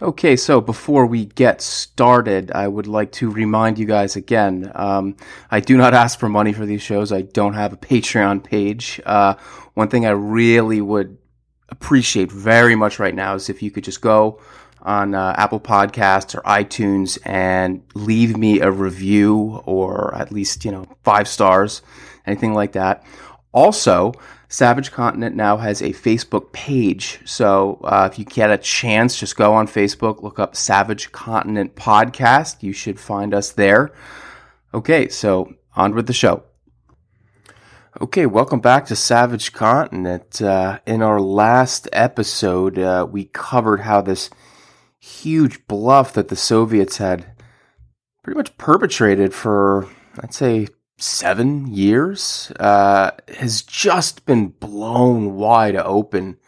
Okay, so before we get started, I would like to remind you guys again um, I do not ask for money for these shows. I don't have a Patreon page. Uh, one thing I really would appreciate very much right now is if you could just go on uh, Apple Podcasts or iTunes and leave me a review or at least, you know, five stars, anything like that. Also, Savage Continent now has a Facebook page. So uh, if you get a chance, just go on Facebook, look up Savage Continent Podcast. You should find us there. Okay, so on with the show. Okay, welcome back to Savage Continent. Uh, in our last episode, uh, we covered how this huge bluff that the Soviets had pretty much perpetrated for, I'd say, seven years uh, has just been blown wide open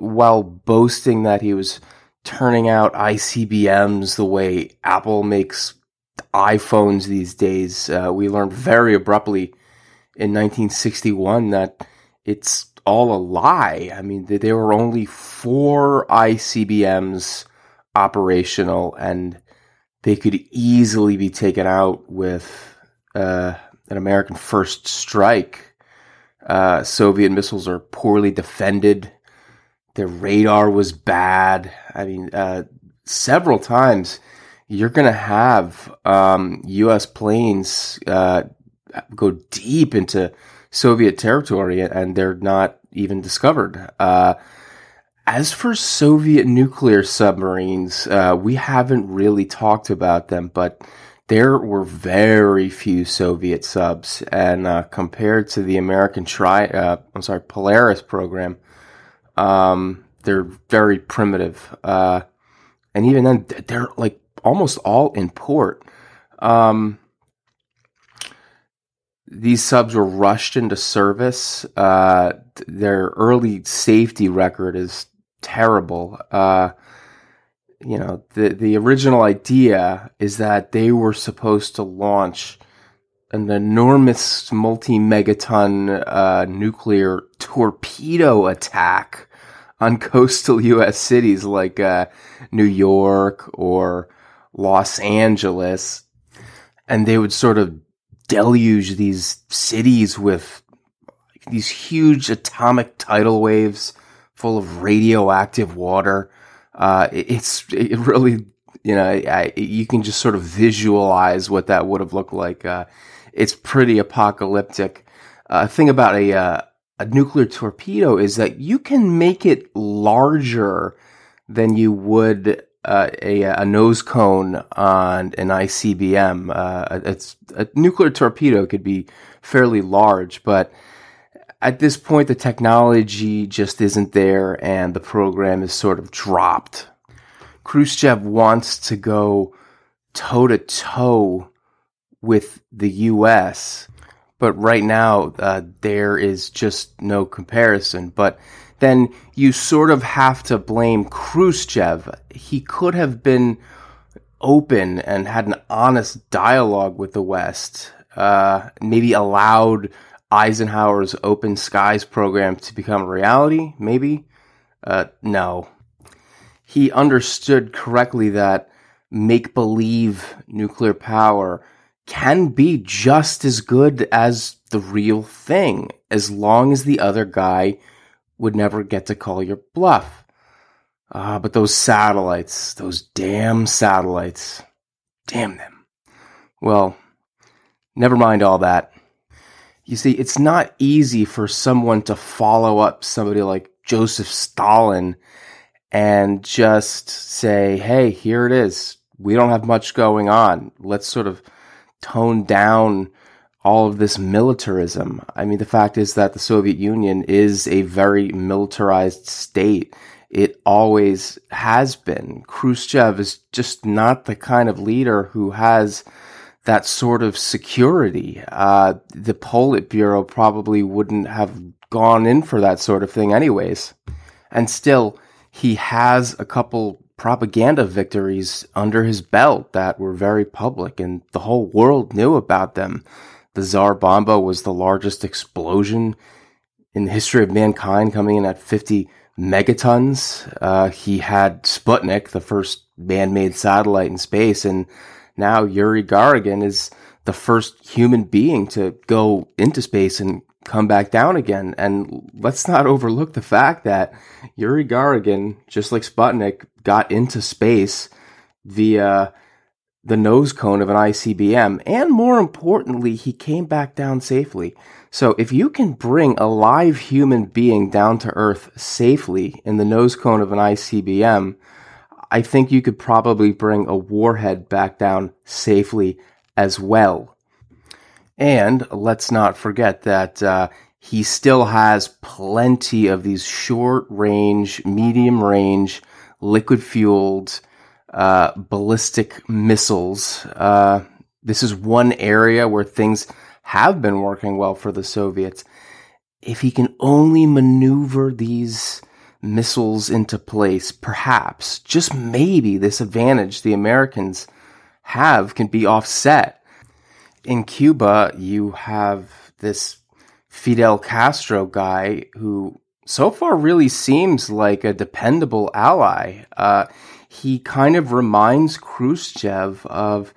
while boasting that he was turning out ICBMs the way Apple makes iPhones these days. Uh, we learned very abruptly in 1961 that it's all a lie. I mean, there were only four ICBMs operational and they could easily be taken out with uh, an American first strike. Uh, Soviet missiles are poorly defended. Their radar was bad. I mean, uh, several times you're going to have um, U.S. planes uh, go deep into Soviet territory and they're not even discovered. Uh, as for Soviet nuclear submarines, uh, we haven't really talked about them, but there were very few Soviet subs, and uh, compared to the American tri, uh, I'm sorry, Polaris program, um, they're very primitive. Uh, and even then, they're like almost all in port. Um, these subs were rushed into service. Uh, their early safety record is terrible. You know, the the original idea is that they were supposed to launch an enormous multi megaton uh, nuclear torpedo attack on coastal U.S. cities like uh, New York or Los Angeles, and they would sort of deluge these cities with these huge atomic tidal waves full of radioactive water uh, it's it really you know I, you can just sort of visualize what that would have looked like. Uh, it's pretty apocalyptic. Uh, thing about a uh, a nuclear torpedo is that you can make it larger than you would uh, a, a nose cone on an ICBM. Uh, it's a nuclear torpedo could be fairly large, but at this point, the technology just isn't there and the program is sort of dropped. Khrushchev wants to go toe to toe with the US, but right now, uh, there is just no comparison. But then you sort of have to blame Khrushchev. He could have been open and had an honest dialogue with the West, uh, maybe allowed Eisenhower's Open Skies program to become a reality? Maybe? Uh, no. He understood correctly that make believe nuclear power can be just as good as the real thing, as long as the other guy would never get to call your bluff. Ah, uh, but those satellites, those damn satellites, damn them. Well, never mind all that. You see, it's not easy for someone to follow up somebody like Joseph Stalin and just say, hey, here it is. We don't have much going on. Let's sort of tone down all of this militarism. I mean, the fact is that the Soviet Union is a very militarized state. It always has been. Khrushchev is just not the kind of leader who has that sort of security. Uh, the Politburo probably wouldn't have gone in for that sort of thing anyways. And still, he has a couple propaganda victories under his belt that were very public and the whole world knew about them. The Tsar Bomba was the largest explosion in the history of mankind coming in at 50 megatons. Uh, he had Sputnik, the first man-made satellite in space, and now Yuri Gagarin is the first human being to go into space and come back down again. And let's not overlook the fact that Yuri Gagarin, just like Sputnik, got into space via the nose cone of an ICBM. And more importantly, he came back down safely. So if you can bring a live human being down to Earth safely in the nose cone of an ICBM, I think you could probably bring a warhead back down safely as well. And let's not forget that uh, he still has plenty of these short range, medium range, liquid fueled uh, ballistic missiles. Uh, this is one area where things have been working well for the Soviets. If he can only maneuver these missiles into place, perhaps, just maybe, this advantage the Americans have can be offset. In Cuba, you have this Fidel Castro guy who so far really seems like a dependable ally. Uh, he kind of reminds Khrushchev of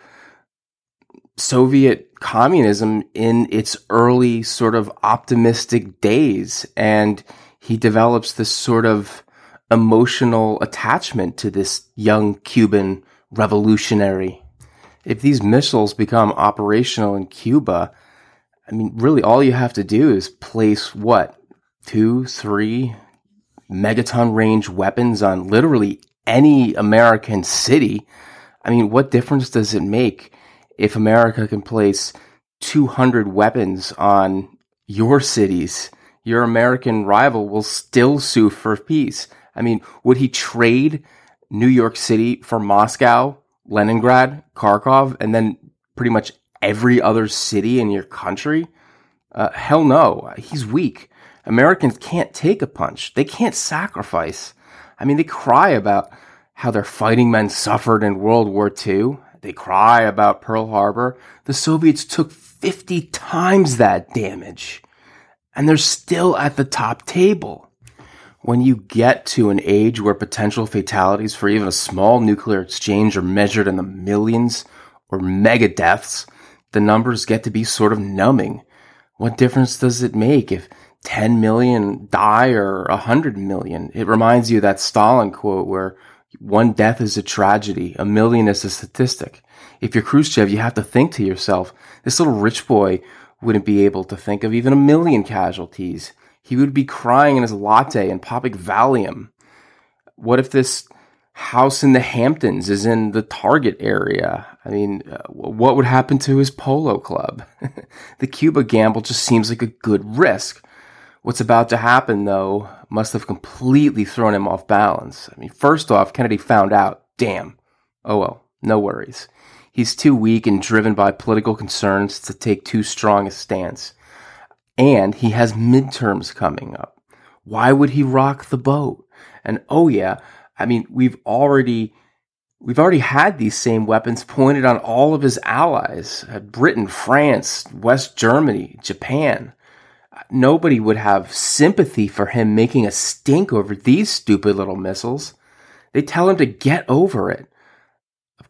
Soviet communism in its early sort of optimistic days. And he develops this sort of emotional attachment to this young Cuban revolutionary. If these missiles become operational in Cuba, I mean, really all you have to do is place what? Two, three megaton range weapons on literally any American city. I mean, what difference does it make if America can place 200 weapons on your cities, your American rival will still sue for peace. I mean, would he trade New York City for Moscow, Leningrad, Kharkov, and then pretty much every other city in your country? Uh, hell no. He's weak. Americans can't take a punch. They can't sacrifice. I mean, they cry about how their fighting men suffered in World War II. They cry about Pearl Harbor. The Soviets took 50 times that damage. And they're still at the top table. When you get to an age where potential fatalities for even a small nuclear exchange are measured in the millions or mega deaths, the numbers get to be sort of numbing. What difference does it make if 10 million die or 100 million? It reminds you that Stalin quote where one death is a tragedy. A million is a statistic. If you're Khrushchev, you have to think to yourself, this little rich boy wouldn't be able to think of even a million casualties. He would be crying in his latte and popping Valium. What if this house in the Hamptons is in the Target area? I mean, uh, what would happen to his polo club? the Cuba gamble just seems like a good risk. What's about to happen, though, must have completely thrown him off balance. I mean, first off, Kennedy found out. Damn. Oh well, no worries. He's too weak and driven by political concerns to take too strong a stance. And he has midterms coming up. Why would he rock the boat? And oh yeah, I mean, we've already we've already had these same weapons pointed on all of his allies uh, Britain, France, West Germany, Japan nobody would have sympathy for him making a stink over these stupid little missiles. They tell him to get over it.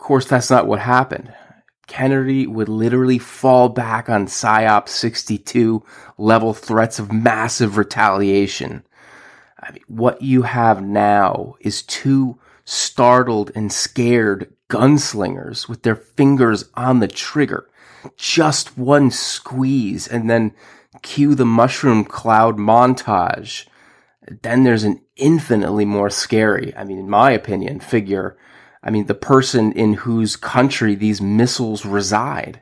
Course, that's not what happened. Kennedy would literally fall back on SIOP 62 level threats of massive retaliation. I mean, what you have now is two startled and scared gunslingers with their fingers on the trigger. Just one squeeze and then cue the mushroom cloud montage. Then there's an infinitely more scary, I mean, in my opinion, figure. I mean, the person in whose country these missiles reside,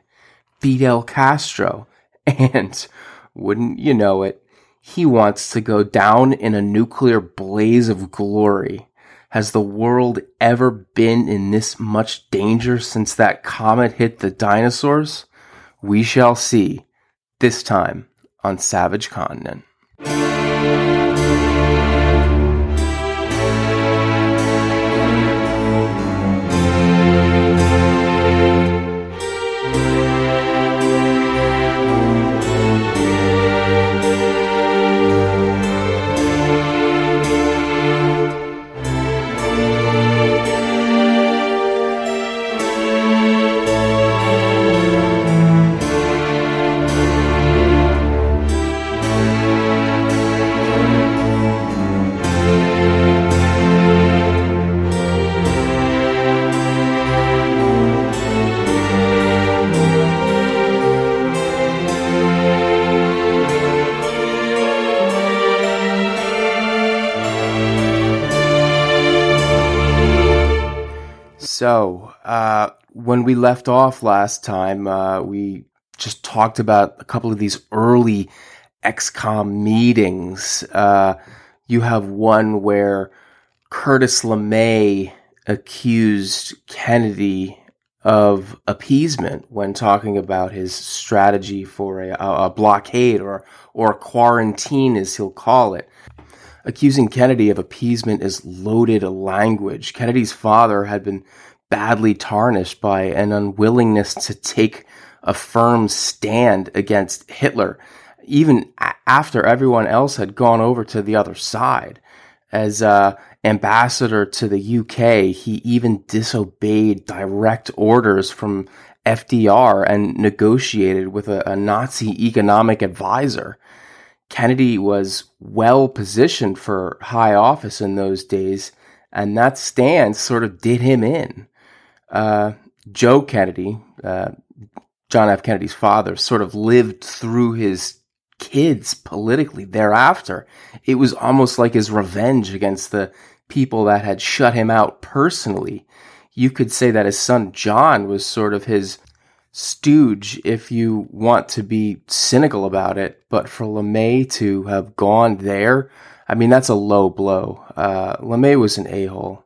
Fidel Castro. And wouldn't you know it, he wants to go down in a nuclear blaze of glory. Has the world ever been in this much danger since that comet hit the dinosaurs? We shall see. This time on Savage Continent. So, uh, when we left off last time, uh, we just talked about a couple of these early ExComm meetings. Uh, you have one where Curtis LeMay accused Kennedy of appeasement when talking about his strategy for a, a blockade or or a quarantine, as he'll call it. Accusing Kennedy of appeasement is loaded language. Kennedy's father had been badly tarnished by an unwillingness to take a firm stand against Hitler, even a- after everyone else had gone over to the other side. As uh, ambassador to the UK, he even disobeyed direct orders from FDR and negotiated with a, a Nazi economic advisor. Kennedy was well positioned for high office in those days, and that stance sort of did him in. Uh, Joe Kennedy, uh, John F. Kennedy's father, sort of lived through his kids politically thereafter. It was almost like his revenge against the people that had shut him out personally. You could say that his son John was sort of his stooge if you want to be cynical about it. But for LeMay to have gone there, I mean, that's a low blow. Uh, LeMay was an a hole.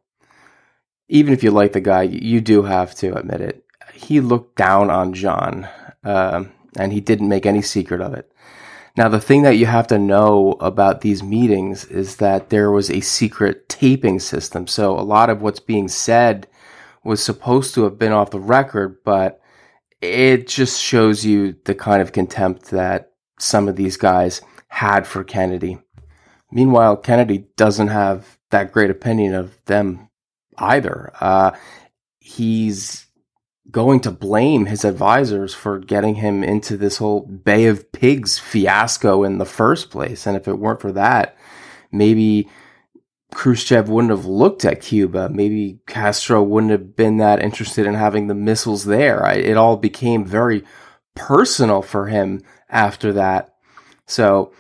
Even if you like the guy, you do have to admit it. He looked down on John, uh, and he didn't make any secret of it. Now, the thing that you have to know about these meetings is that there was a secret taping system. So a lot of what's being said was supposed to have been off the record, but it just shows you the kind of contempt that some of these guys had for Kennedy. Meanwhile, Kennedy doesn't have that great opinion of them either. Uh, he's going to blame his advisors for getting him into this whole Bay of Pigs fiasco in the first place. And if it weren't for that, maybe Khrushchev wouldn't have looked at Cuba. Maybe Castro wouldn't have been that interested in having the missiles there. I, it all became very personal for him after that. So,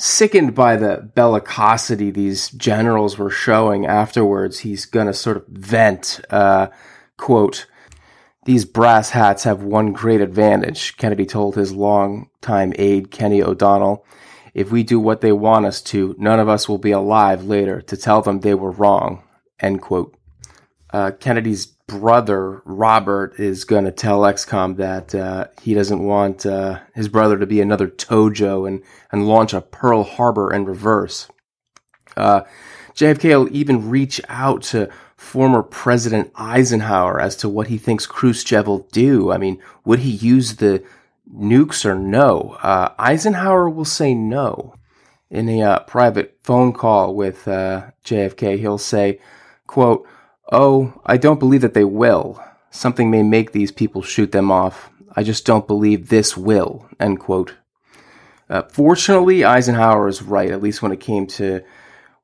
sickened by the bellicosity these generals were showing afterwards, he's going to sort of vent, uh, quote, these brass hats have one great advantage, Kennedy told his longtime aide, Kenny O'Donnell. If we do what they want us to, none of us will be alive later to tell them they were wrong. End quote. Uh, Kennedy's brother, Robert, is going to tell ExComm that uh, he doesn't want uh, his brother to be another Tojo and, and launch a Pearl Harbor in reverse. Uh, JFK will even reach out to former President Eisenhower as to what he thinks Khrushchev will do. I mean, would he use the nukes or no? Uh, Eisenhower will say no. In a uh, private phone call with uh, JFK, he'll say, quote, Oh, I don't believe that they will. Something may make these people shoot them off. I just don't believe this will, end quote. Uh, fortunately, Eisenhower is right, at least when it came to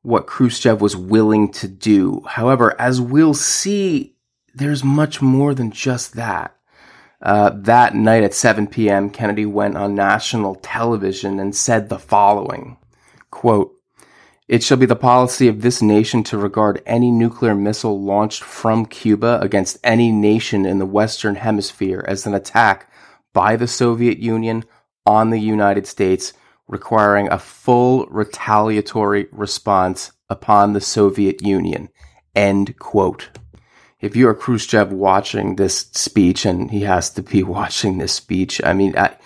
what Khrushchev was willing to do. However, as we'll see, there's much more than just that. Uh, that night at 7 p.m., Kennedy went on national television and said the following quote, It shall be the policy of this nation to regard any nuclear missile launched from Cuba against any nation in the Western Hemisphere as an attack by the Soviet Union on the United States requiring a full retaliatory response upon the Soviet Union. End quote. If you are Khrushchev watching this speech, and he has to be watching this speech, I mean, I,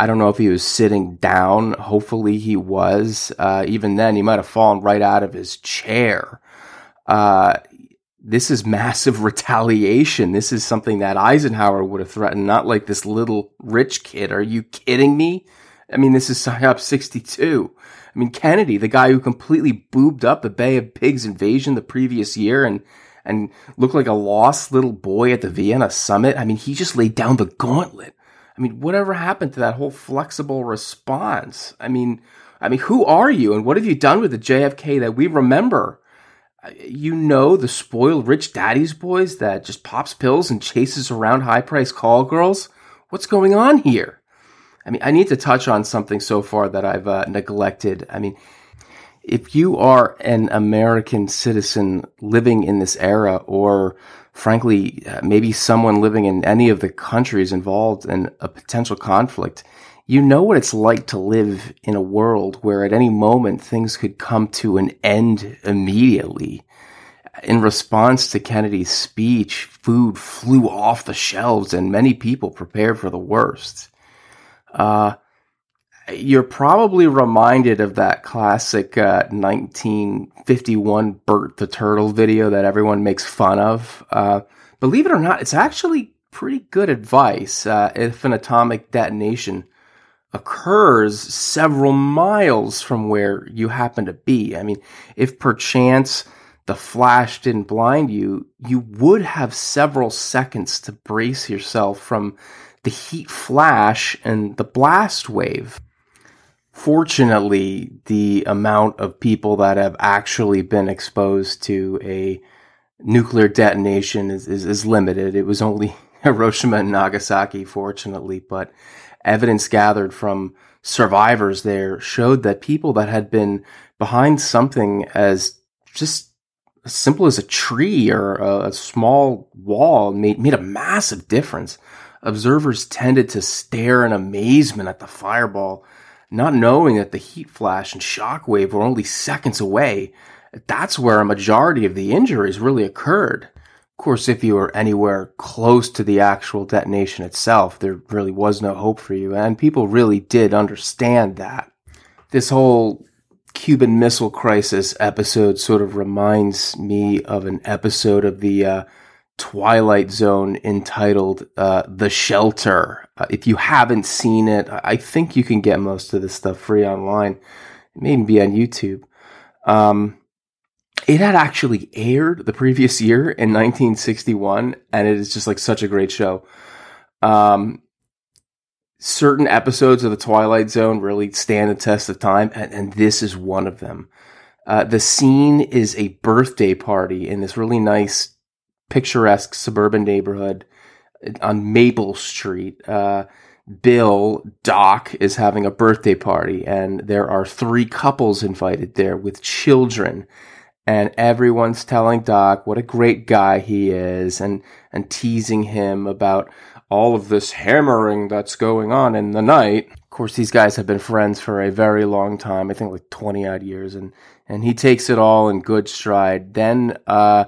I don't know if he was sitting down. Hopefully he was. Uh, even then, he might have fallen right out of his chair. Uh, this is massive retaliation. This is something that Eisenhower would have threatened, not like this little rich kid. Are you kidding me? I mean, this is SIOP 62. I mean, Kennedy, the guy who completely boobed up the Bay of Pigs invasion the previous year and, and looked like a lost little boy at the Vienna summit. I mean, he just laid down the gauntlet. I mean, whatever happened to that whole flexible response? I mean, I mean, who are you and what have you done with the JFK that we remember? You know, the spoiled rich daddy's boys that just pops pills and chases around high priced call girls? What's going on here? I mean, I need to touch on something so far that I've uh, neglected. I mean, if you are an American citizen living in this era, or frankly, uh, maybe someone living in any of the countries involved in a potential conflict, you know what it's like to live in a world where at any moment things could come to an end immediately. In response to Kennedy's speech, food flew off the shelves and many people prepared for the worst. Uh, you're probably reminded of that classic uh, 1951 Bert the Turtle video that everyone makes fun of. Uh, believe it or not, it's actually pretty good advice uh, if an atomic detonation occurs several miles from where you happen to be. I mean, if perchance the flash didn't blind you, you would have several seconds to brace yourself from the heat flash and the blast wave. Fortunately, the amount of people that have actually been exposed to a nuclear detonation is, is, is limited. It was only Hiroshima and Nagasaki, fortunately, but evidence gathered from survivors there showed that people that had been behind something as just as simple as a tree or a, a small wall made, made a massive difference. Observers tended to stare in amazement at the fireball, not knowing that the heat flash and shockwave were only seconds away. That's where a majority of the injuries really occurred. Of course, if you were anywhere close to the actual detonation itself, there really was no hope for you, and people really did understand that. This whole Cuban Missile Crisis episode sort of reminds me of an episode of the uh, Twilight Zone entitled uh, The Shelter. Uh, if you haven't seen it, I think you can get most of this stuff free online. It may even be on YouTube. Um, it had actually aired the previous year in 1961, and it is just like such a great show. Um, certain episodes of the Twilight Zone really stand the test of time, and, and this is one of them. Uh, the scene is a birthday party in this really nice, picturesque suburban neighborhood on Maple Street. Uh, Bill, Doc, is having a birthday party, and there are three couples invited there with children and everyone's telling Doc what a great guy he is and, and teasing him about all of this hammering that's going on in the night. Of course, these guys have been friends for a very long time, I think like 20 odd years, and, and he takes it all in good stride. Then, uh,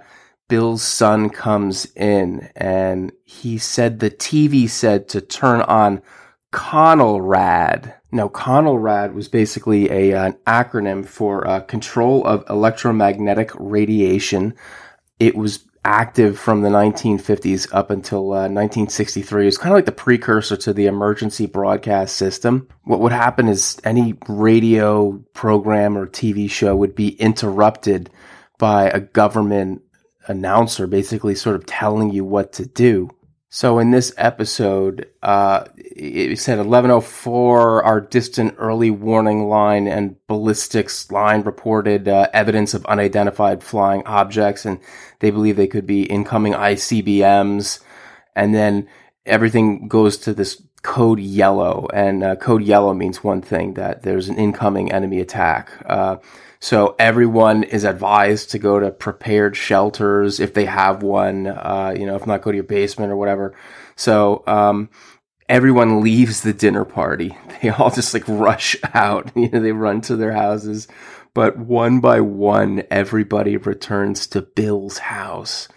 Bill's son comes in and he said the TV said to turn on CONELRAD. Now, CONELRAD was basically a, an acronym for uh, Control of Electromagnetic Radiation. It was active from the 1950s up until uh, 1963. It was kind of like the precursor to the emergency broadcast system. What would happen is any radio program or TV show would be interrupted by a government announcer basically sort of telling you what to do. So in this episode, uh, it said 1104, our distant early warning line and ballistics line reported uh, evidence of unidentified flying objects, and they believe they could be incoming ICBMs. And then everything goes to this code yellow, and uh, code yellow means one thing that there's an incoming enemy attack. So everyone is advised to go to prepared shelters if they have one. Uh, you know, if not, go to your basement or whatever. So um, everyone leaves the dinner party. They all just like rush out. You know, they run to their houses. But one by one, everybody returns to Bill's house.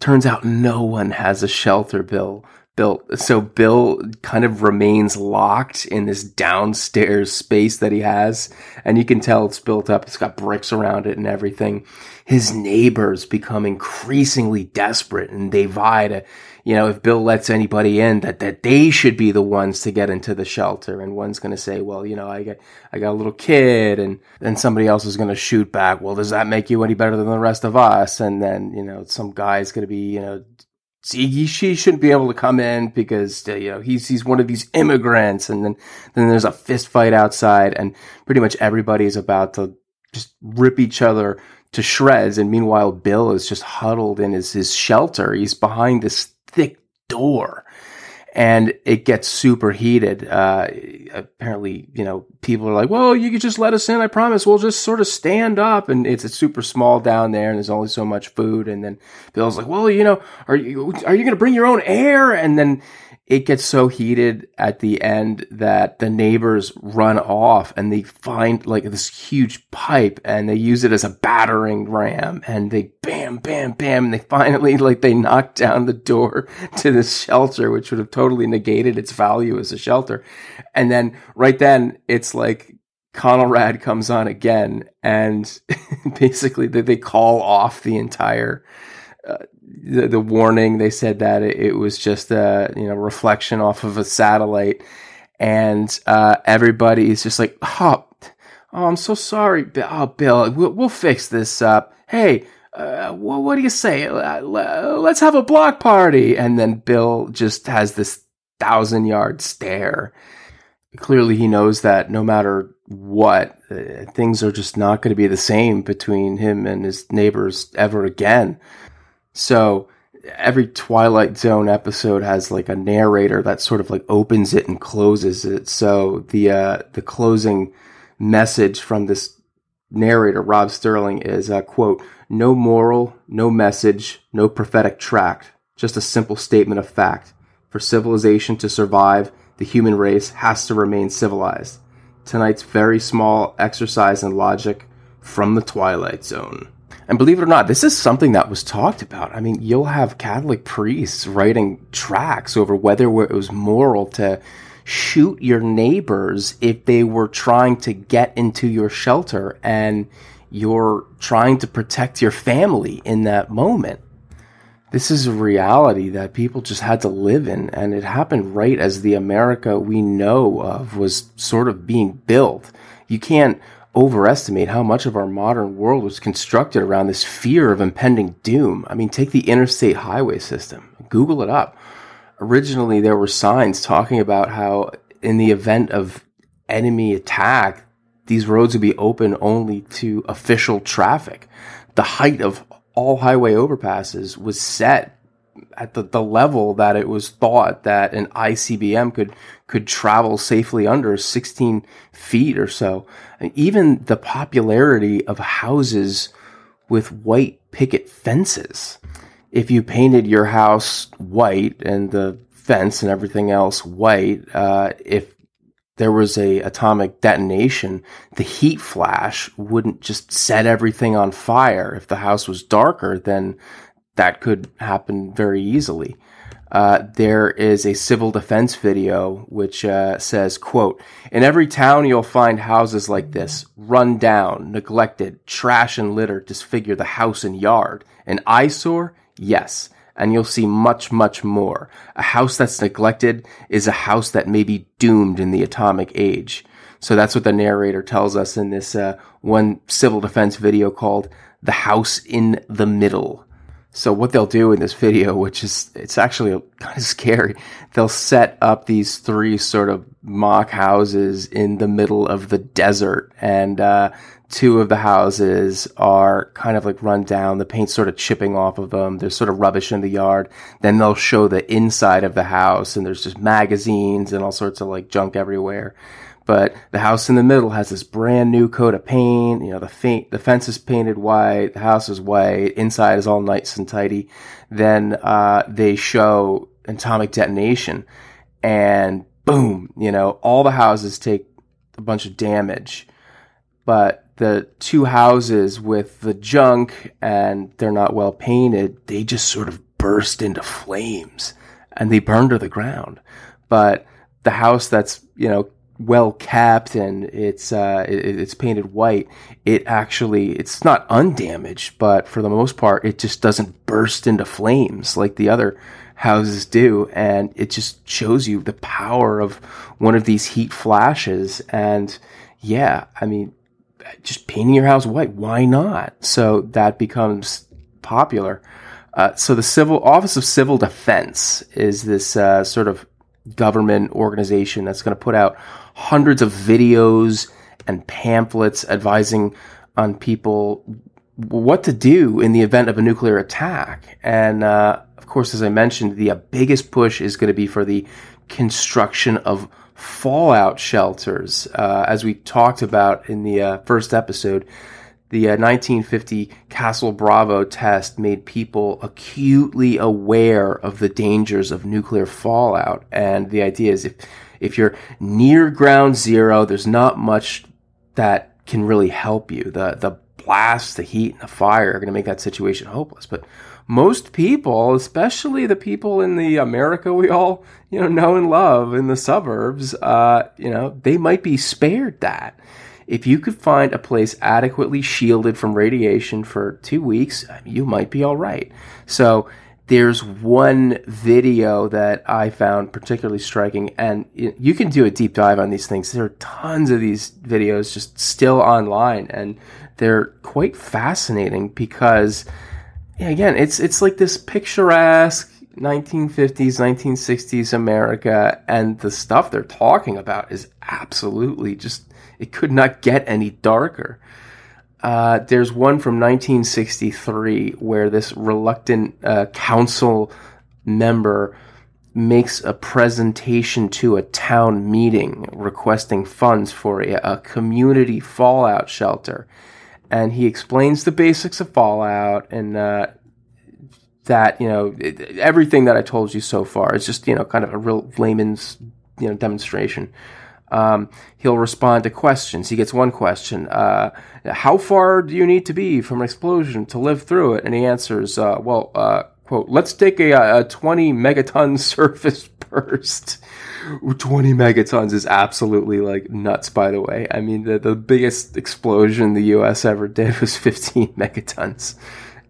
Turns out no one has a shelter, Bill built. So Bill kind of remains locked in this downstairs space that he has. And you can tell it's built up. It's got bricks around it and everything. His neighbors become increasingly desperate and they vie to, you know, if Bill lets anybody in, that, that they should be the ones to get into the shelter. And one's going to say, well, you know, I got, I got a little kid. And then somebody else is going to shoot back. Well, does that make you any better than the rest of us? And then, you know, some guy's going to be, you know, he, she shouldn't be able to come in because uh, you know he's he's one of these immigrants, and then then there's a fist fight outside, and pretty much everybody is about to just rip each other to shreds, and meanwhile Bill is just huddled in his his shelter. He's behind this thick door, and it gets super heated. Uh, apparently, you know, people are like, "Well, you could just let us in. I promise. We'll just sort of stand up." And it's, it's super small down there, and there's only so much food. And then Bill's like, "Well, you know, are you are you going to bring your own air?" And then it gets so heated at the end that the neighbors run off and they find like this huge pipe and they use it as a battering ram and they bam, bam, bam. And they finally like they knock down the door to this shelter, which would have totally negated its value as a shelter. And then right then it's like CONELRAD comes on again and basically they, they call off the entire uh, the, the warning. They said that it, it, was just a you know reflection off of a satellite, and uh, everybody is just like, oh, oh, I'm so sorry, Bill. Oh, Bill, we'll, we'll fix this up. Hey. Uh, what, what do you say? Uh, let's have a block party. And then Bill just has this thousand yard stare. Clearly, he knows that no matter what, uh, things are just not going to be the same between him and his neighbors ever again. So every Twilight Zone episode has like a narrator that sort of like opens it and closes it. So the uh, the closing message from this narrator, Rod Serling is uh, quote: "No moral, no message, no prophetic tract, just a simple statement of fact. For civilization to survive, the human race has to remain civilized." Tonight's very small exercise in logic from the Twilight Zone. And believe it or not, this is something that was talked about. I mean, you'll have Catholic priests writing tracts over whether it was moral to shoot your neighbors if they were trying to get into your shelter and you're trying to protect your family in that moment. This is a reality that people just had to live in, and it happened right as the America we know of was sort of being built. You can't overestimate how much of our modern world was constructed around this fear of impending doom. I mean, take the interstate highway system, Google it up. Originally, there were signs talking about how, in the event of enemy attack, these roads would be open only to official traffic. The height of all highway overpasses was set at the, the level that it was thought that an ICBM could could travel safely under 16 feet or so. And even the popularity of houses with white picket fences. If you painted your house white and the fence and everything else white, uh, if there was a atomic detonation, the heat flash wouldn't just set everything on fire. If the house was darker, then that could happen very easily. Uh, there is a civil defense video which uh, says, quote, in every town you'll find houses like this, run down, neglected, trash and litter disfigure the house and yard. An eyesore? Yes. And you'll see much, much more. A house that's neglected is a house that may be doomed in the atomic age. So that's what the narrator tells us in this uh, one civil defense video called The House in the Middle. So what they'll do in this video, which is it's actually kind of scary, they'll set up these three sort of mock houses in the middle of the desert, and uh, two of the houses are kind of like run down. The paint's sort of chipping off of them. There's sort of rubbish in the yard. Then they'll show the inside of the house, and there's just magazines and all sorts of like junk everywhere. But the house in the middle has this brand new coat of paint. You know, the faint, the fence is painted white. The house is white. Inside is all nice and tidy. Then, uh, they show atomic detonation and boom, you know, all the houses take a bunch of damage. But the two houses with the junk and they're not well painted, they just sort of burst into flames and they burn to the ground. But the house that's, you know, well capped and it's uh, it, it's painted white, it actually it's not undamaged, but for the most part, it just doesn't burst into flames like the other houses do, and it just shows you the power of one of these heat flashes. And yeah, I mean, just painting your house white, why not? So that becomes popular. Uh, so the civil office of civil defense is this uh, sort of government organization that's going to put out hundreds of videos and pamphlets advising on people what to do in the event of a nuclear attack. And uh, of course, as I mentioned, the uh, biggest push is going to be for the construction of fallout shelters. Uh, as we talked about in the uh, first episode, the 1950 uh, Castle Bravo test made people acutely aware of the dangers of nuclear fallout. And the idea is if, if you're near ground zero, there's not much that can really help you. The, the blast, the heat, and the fire are going to make that situation hopeless. But most people, especially the people in the America we all you know know and love in the suburbs, uh, you know, they might be spared that. If you could find a place adequately shielded from radiation for two weeks, you might be all right. So there's one video that I found particularly striking, and you can do a deep dive on these things. There are tons of these videos just still online, and they're quite fascinating because, again, it's it's like this picturesque 1950s, 1960s America, and the stuff they're talking about is absolutely just it could not get any darker. Uh, there's one from 1963 where this reluctant uh, council member makes a presentation to a town meeting requesting funds for a, a, community fallout shelter. And he explains the basics of fallout and uh, that, you know, everything that I told you so far is just, you know, kind of a real layman's, you know, demonstration. Um, he'll respond to questions. He gets one question: uh, "How far do you need to be from an explosion to live through it?" And he answers, uh, "Well, uh, quote, let's take a, a 20 megaton surface burst." 20 megatons is absolutely like nuts, by the way. I mean, the, the biggest explosion the US ever did was 15 megatons.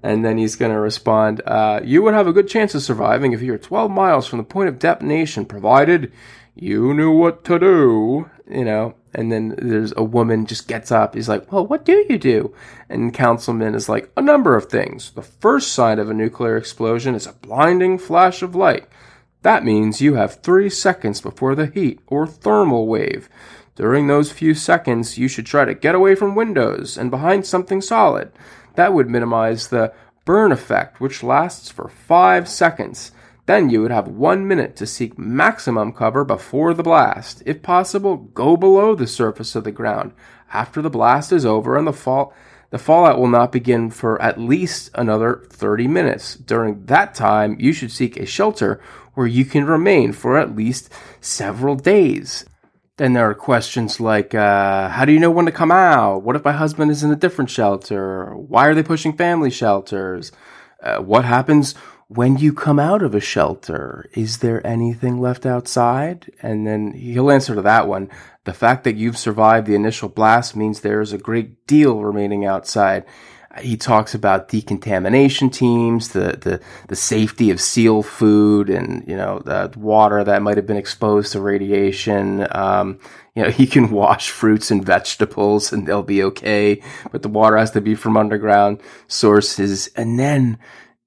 And then he's going to respond, uh, You would have a good chance of surviving if you're 12 miles from the point of detonation, provided you knew what to do, you know. And then there's a woman just gets up. He's like, well, what do you do? And councilman is like, a number of things. The first sign of a nuclear explosion is a blinding flash of light. That means you have three seconds before the heat or thermal wave. During those few seconds, you should try to get away from windows and behind something solid. That would minimize the burn effect, which lasts for five seconds. Then you would have one minute to seek maximum cover before the blast. If possible, go below the surface of the ground. After the blast is over and the fall, the fallout will not begin for at least another 30 minutes. During that time, you should seek a shelter where you can remain for at least several days. Then there are questions like, uh, how do you know when to come out? What if my husband is in a different shelter? Why are they pushing family shelters? Uh, what happens when you come out of a shelter, is there anything left outside? And then he'll answer to that one. The fact that you've survived the initial blast means there is a great deal remaining outside. He talks about decontamination teams, the, the, the safety of seal food and, you know, the water that might have been exposed to radiation. Um, you know, he can wash fruits and vegetables and they'll be okay, but the water has to be from underground sources. And then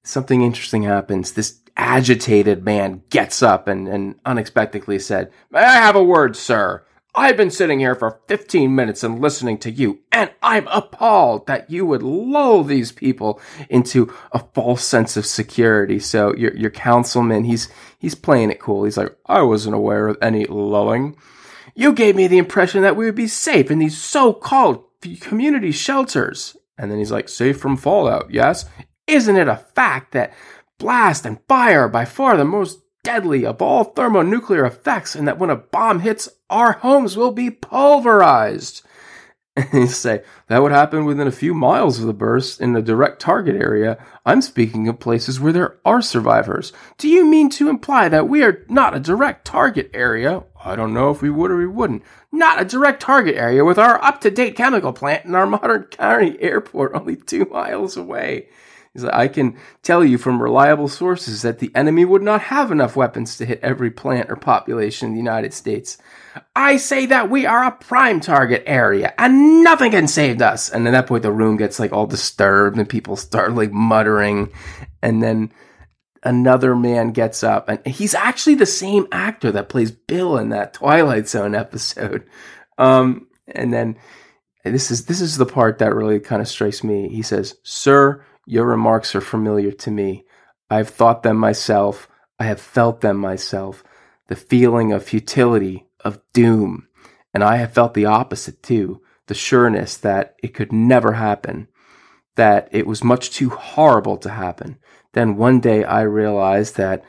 something interesting happens. This agitated man gets up and, and unexpectedly said, May I have a word, sir? I've been sitting here for 15 minutes and listening to you, and I'm appalled that you would lull these people into a false sense of security. So your your councilman, he's he's playing it cool. He's like, I wasn't aware of any lulling. You gave me the impression that we would be safe in these so-called community shelters. And then he's like, safe from fallout, yes? Isn't it a fact that blast and fire are by far the most deadly of all thermonuclear effects, and that when a bomb hits, our homes will be pulverized? And you say, that would happen within a few miles of the burst in a direct target area. I'm speaking of places where there are survivors. Do you mean to imply that we are not a direct target area? I don't know if we would or we wouldn't. Not a direct target area with our up to date chemical plant and our modern county airport only two miles away. He's like, I can tell you from reliable sources that the enemy would not have enough weapons to hit every plant or population in the United States. I say that we are a prime target area and nothing can save us. And at that point, the room gets like all disturbed and people start like muttering. And then another man gets up and he's actually the same actor that plays Bill in that Twilight Zone episode. Um, and then this is this is the part that really kind of strikes me. He says, "Sir, your remarks are familiar to me. I have thought them myself. I have felt them myself. The feeling of futility, of doom, and I have felt the opposite too. The sureness that it could never happen, that it was much too horrible to happen. Then one day I realized that."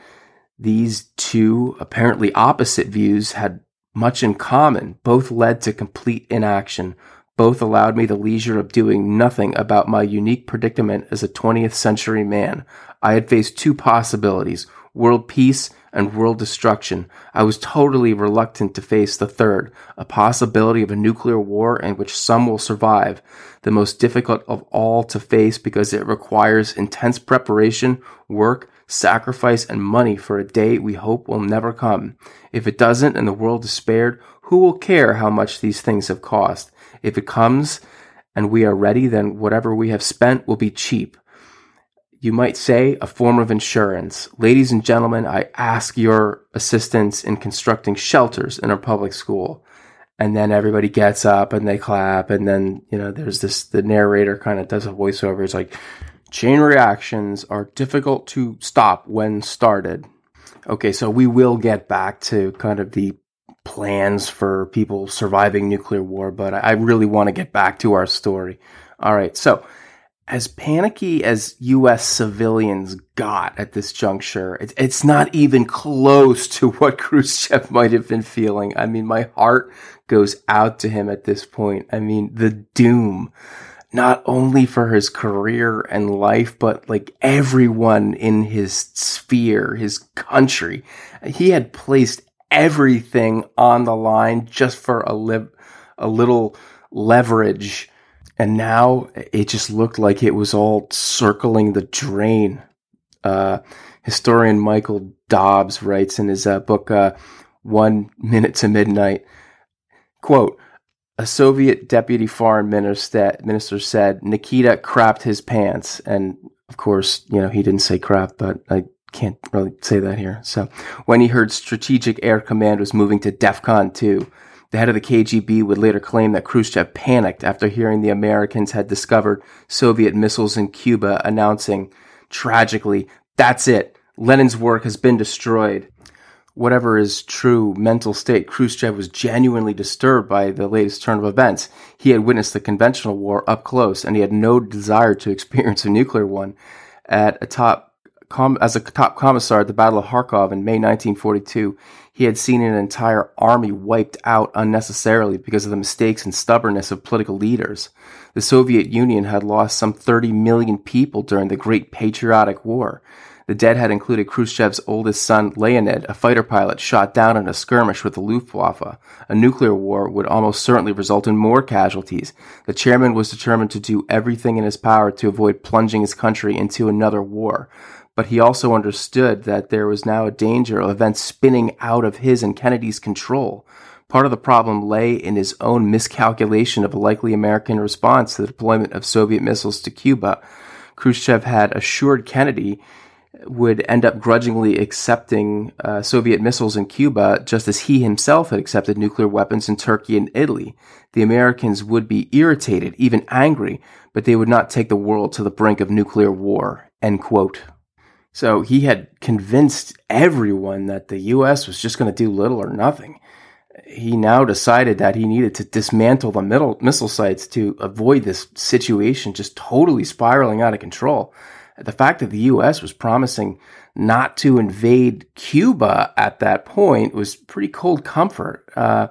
These two apparently opposite views had much in common. Both led to complete inaction. Both allowed me the leisure of doing nothing about my unique predicament as a 20th century man. I had faced two possibilities world peace and world destruction. I was totally reluctant to face the third, a possibility of a nuclear war in which some will survive, the most difficult of all to face because it requires intense preparation, work, sacrifice, and money for a day we hope will never come. If it doesn't and the world is spared, who will care how much these things have cost? If it comes and we are ready, then whatever we have spent will be cheap. You might say a form of insurance. Ladies and gentlemen, I ask your assistance in constructing shelters in our public school. And then everybody gets up and they clap. And then, you know, there's this, the narrator kind of does a voiceover. It's like, Chain reactions are difficult to stop when started. Okay, so we will get back to kind of the plans for people surviving nuclear war, but I really want to get back to our story. All right, so as panicky as U.S. civilians got at this juncture, it's not even close to what Khrushchev might have been feeling. I mean, my heart goes out to him at this point. I mean, the doom not only for his career and life, but like everyone in his sphere, his country. He had placed everything on the line just for a li- a little leverage. And now it just looked like it was all circling the drain. Uh, historian Michael Dobbs writes in his uh, book, uh, One Minute to Midnight, quote, a Soviet deputy foreign minister, minister said Nikita crapped his pants. And of course, you know, he didn't say crap, but I can't really say that here. So when he heard Strategic Air Command was moving to DEFCON 2, the head of the KGB would later claim that Khrushchev panicked after hearing the Americans had discovered Soviet missiles in Cuba, announcing, tragically, that's it. Lenin's work has been destroyed whatever his true mental state, Khrushchev was genuinely disturbed by the latest turn of events. He had witnessed the conventional war up close, and he had no desire to experience a nuclear one. At a top, com, as a top commissar at the Battle of Kharkov in May 1942, he had seen an entire army wiped out unnecessarily because of the mistakes and stubbornness of political leaders. The Soviet Union had lost some 30 million people during the Great Patriotic War. The dead had included Khrushchev's oldest son, Leonid, a fighter pilot shot down in a skirmish with the Luftwaffe. A nuclear war would almost certainly result in more casualties. The chairman was determined to do everything in his power to avoid plunging his country into another war. But he also understood that there was now a danger of events spinning out of his and Kennedy's control. Part of the problem lay in his own miscalculation of a likely American response to the deployment of Soviet missiles to Cuba. Khrushchev had assured Kennedy would end up grudgingly accepting uh, Soviet missiles in Cuba, just as he himself had accepted nuclear weapons in Turkey and Italy. The Americans would be irritated, even angry, but they would not take the world to the brink of nuclear war. End quote. So he had convinced everyone that the U.S. was just going to do little or nothing. He now decided that he needed to dismantle the middle, missile sites to avoid this situation just totally spiraling out of control the fact that the U.S. was promising not to invade Cuba at that point was pretty cold comfort. Uh,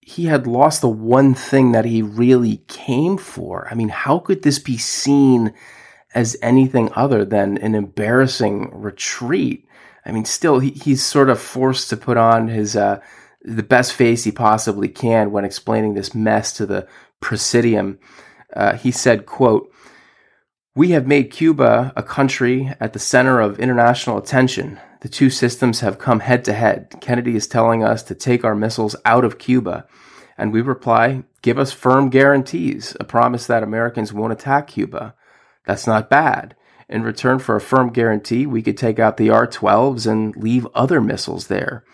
he had lost the one thing that he really came for. I mean, how could this be seen as anything other than an embarrassing retreat? I mean, still, he, he's sort of forced to put on his uh, the best face he possibly can when explaining this mess to the Presidium. Uh, he said, "quote." We have made Cuba a country at the center of international attention. The two systems have come head to head. Kennedy is telling us to take our missiles out of Cuba. And we reply, give us firm guarantees, a promise that Americans won't attack Cuba. That's not bad. In return for a firm guarantee, we could take out the R 12s and leave other missiles there.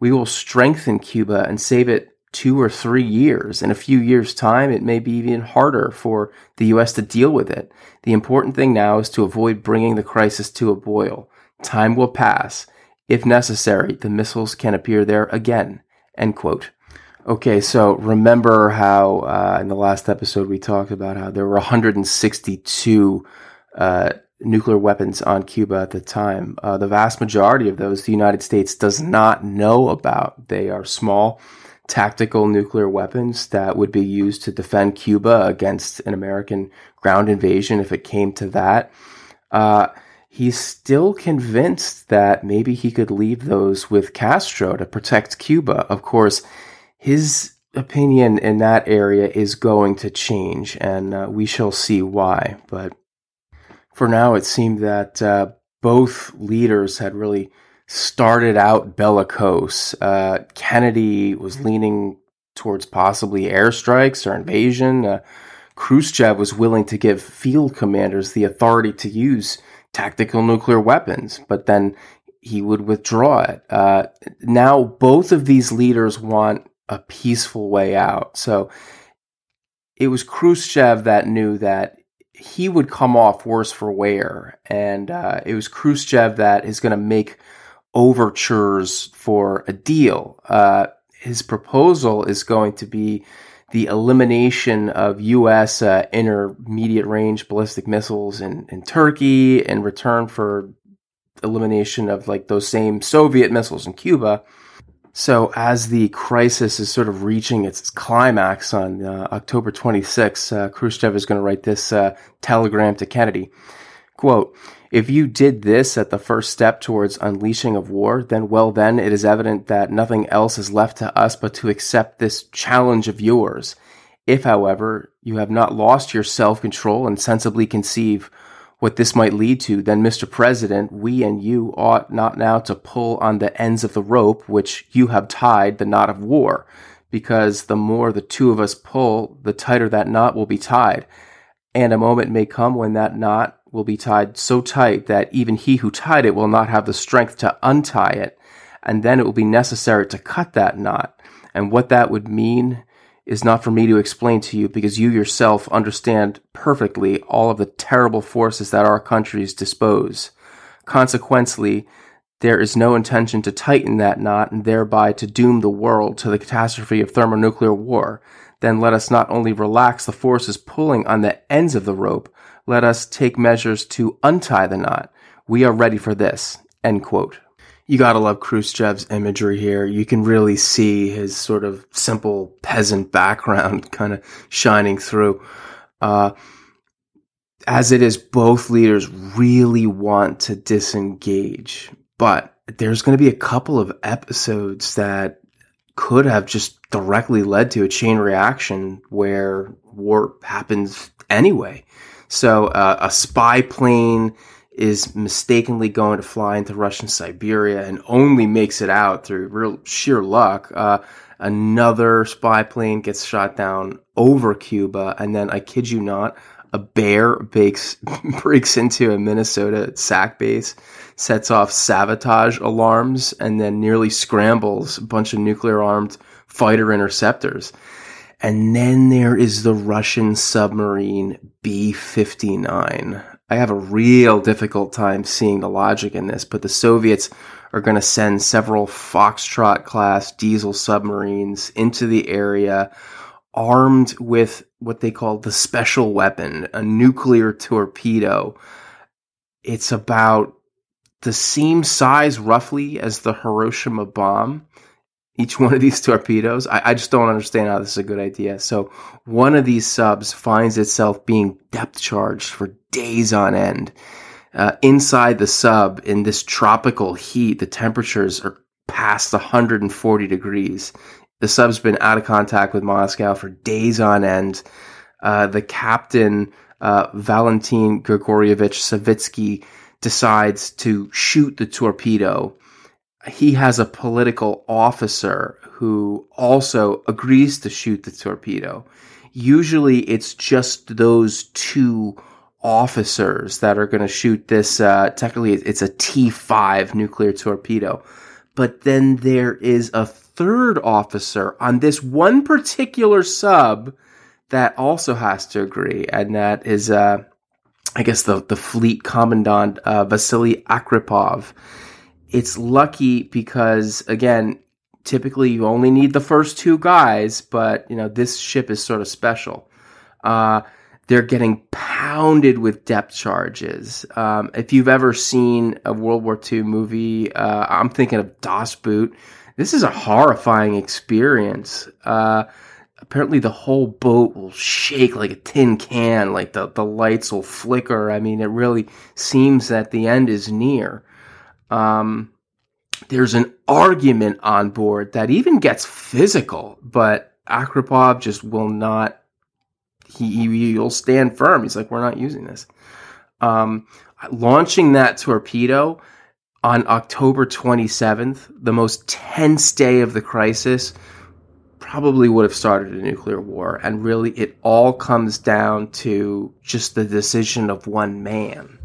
We will strengthen Cuba and save it two or three years. In a few years' time, it may be even harder for the U.S. to deal with it. The important thing now is to avoid bringing the crisis to a boil. Time will pass. If necessary, the missiles can appear there again. End quote. Okay, so remember how uh, in the last episode we talked about how there were 162 uh, nuclear weapons on Cuba at the time. Uh, the vast majority of those the United States does not know about. They are small tactical nuclear weapons that would be used to defend Cuba against an American ground invasion if it came to that. Uh, he's still convinced that maybe he could leave those with Castro to protect Cuba. Of course, his opinion in that area is going to change, and uh, we shall see why. But for now, it seemed that uh, both leaders had really started out bellicose. Uh, Kennedy was leaning towards possibly airstrikes or invasion. Uh, Khrushchev was willing to give field commanders the authority to use tactical nuclear weapons, but then he would withdraw it. Uh, now, both of these leaders want a peaceful way out. So it was Khrushchev that knew that he would come off worse for wear. And uh, it was Khrushchev that is going to make overtures for a deal. Uh, his proposal is going to be the elimination of U.S. Uh, intermediate range ballistic missiles in, in Turkey in return for elimination of like those same Soviet missiles in Cuba. So, as the crisis is sort of reaching its climax on uh, October 26, uh, Khrushchev is going to write this uh, telegram to Kennedy. Quote, if you did this at the first step towards unleashing of war, then well, then it is evident that nothing else is left to us but to accept this challenge of yours. If, however, you have not lost your self control and sensibly conceive what this might lead to, then, Mr. President, we and you ought not now to pull on the ends of the rope which you have tied the knot of war, because the more the two of us pull, the tighter that knot will be tied. And a moment may come when that knot will be tied so tight that even he who tied it will not have the strength to untie it. And then it will be necessary to cut that knot. And what that would mean is not for me to explain to you because you yourself understand perfectly all of the terrible forces that our countries dispose. Consequently, there is no intention to tighten that knot and thereby to doom the world to the catastrophe of thermonuclear war. Then let us not only relax the forces pulling on the ends of the rope, let us take measures to untie the knot. We are ready for this. End quote you gotta love Khrushchev's imagery here. You can really see his sort of simple peasant background kind of shining through. Uh, as it is, both leaders really want to disengage, but there's going to be a couple of episodes that could have just directly led to a chain reaction where war happens anyway. So uh, a spy plane is mistakenly going to fly into Russian Siberia and only makes it out through real sheer luck. Uh, another spy plane gets shot down over Cuba, and then I kid you not, a bear breaks breaks into a Minnesota SAC base, sets off sabotage alarms, and then nearly scrambles a bunch of nuclear armed fighter interceptors. And then there is the Russian submarine B 59. I have a real difficult time seeing the logic in this, but the Soviets are going to send several Foxtrot class diesel submarines into the area armed with what they call the special weapon, a nuclear torpedo. It's about the same size roughly as the Hiroshima bomb each one of these torpedoes. I, I, just don't understand how this is a good idea. So one of these subs finds itself being depth charged for days on end. Uh, inside the sub, in this tropical heat, the temperatures are past 140 degrees. The sub's been out of contact with Moscow for days on end. Uh, the captain, uh, Valentin Grigorievich Savitsky, decides to shoot the torpedo he has a political officer who also agrees to shoot the torpedo. Usually it's just those two officers that are going to shoot this. Uh, technically, it's a T5 nuclear torpedo. but then there is a third officer on this one particular sub that also has to agree, and that is, uh, I guess, the, the fleet commandant, uh, Vasily Arkhipov. It's lucky because, again, typically you only need the first two guys, but, you know, this ship is sort of special. Uh, they're getting pounded with depth charges. Um, if you've ever seen a World War II movie, uh, I'm thinking of Das Boot. This is a horrifying experience. Uh, apparently, the whole boat will shake like a tin can, like the, the lights will flicker. I mean, it really seems that the end is near. Um, there's an argument on board that even gets physical, but Arkhipov just will not he, he will stand firm. He's like, we're not using this. Um, launching that torpedo on October 27th, the most tense day of the crisis, probably would have started a nuclear war. And really, it all comes down to just the decision of one man.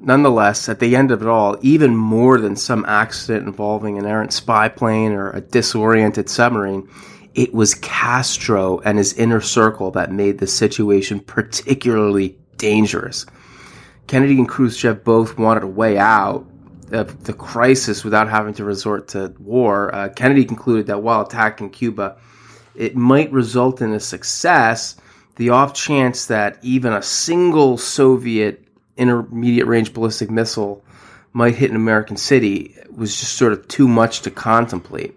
Nonetheless, at the end of it all, even more than some accident involving an errant spy plane or a disoriented submarine, it was Castro and his inner circle that made the situation particularly dangerous. Kennedy and Khrushchev both wanted a way out of the crisis without having to resort to war. Uh, Kennedy concluded that while attacking Cuba, it might result in a success. The off chance that even a single Soviet intermediate range ballistic missile might hit an American city was just sort of too much to contemplate.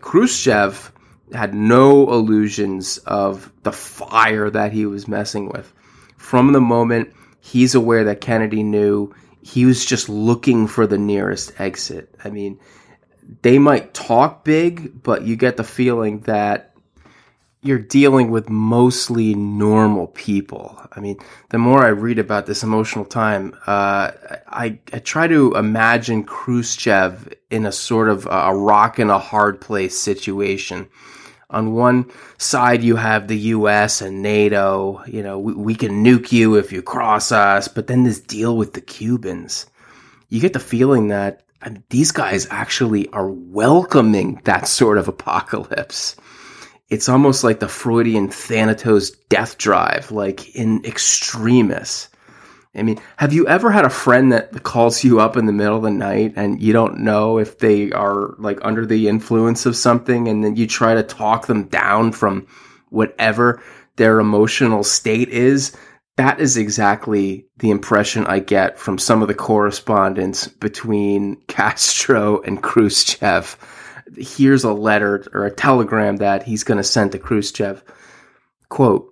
Khrushchev had no illusions of the fire that he was messing with. From the moment he's aware that Kennedy knew, he was just looking for the nearest exit. I mean, they might talk big, but you get the feeling that you're dealing with mostly normal people. I mean, the more I read about this emotional time, uh, I, I try to imagine Khrushchev in a sort of a rock and a hard place situation on one side you have the US and NATO, you know, we, we, can nuke you if you cross us, but then this deal with the Cubans. You get the feeling that these guys actually are welcoming that sort of apocalypse. It's almost like the Freudian Thanatos death drive, like in extremis. I mean, have you ever had a friend that calls you up in the middle of the night and you don't know if they are like under the influence of something and then you try to talk them down from whatever their emotional state is? That is exactly the impression I get from some of the correspondence between Castro and Khrushchev. Here's a letter or a telegram that he's going to send to Khrushchev. Quote,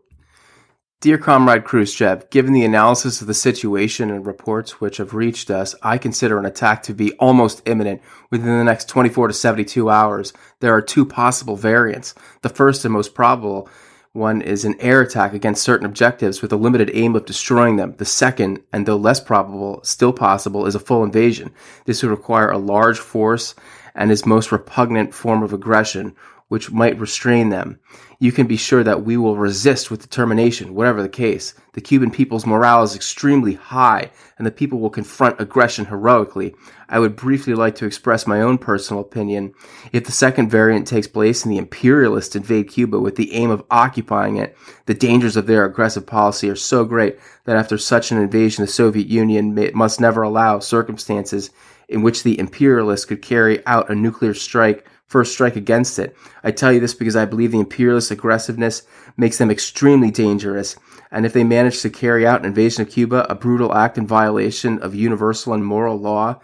Dear Comrade Khrushchev, given the analysis of the situation and reports which have reached us, I consider an attack to be almost imminent within the next 24 to 72 hours. There are two possible variants. The first and most probable one is an air attack against certain objectives with a limited aim of destroying them. The second, and though less probable, still possible, is a full invasion. This would require a large force and is most repugnant form of aggression, which might restrain them. You can be sure that we will resist with determination, whatever the case. The Cuban people's morale is extremely high, and the people will confront aggression heroically. I would briefly like to express my own personal opinion. If the second variant takes place and the imperialists invade Cuba with the aim of occupying it, the dangers of their aggressive policy are so great that after such an invasion, the Soviet Union must never allow circumstances in which the imperialists could carry out a nuclear strike first strike against it. I tell you this because I believe the imperialist aggressiveness makes them extremely dangerous. And if they manage to carry out an invasion of Cuba, a brutal act in violation of universal and moral law,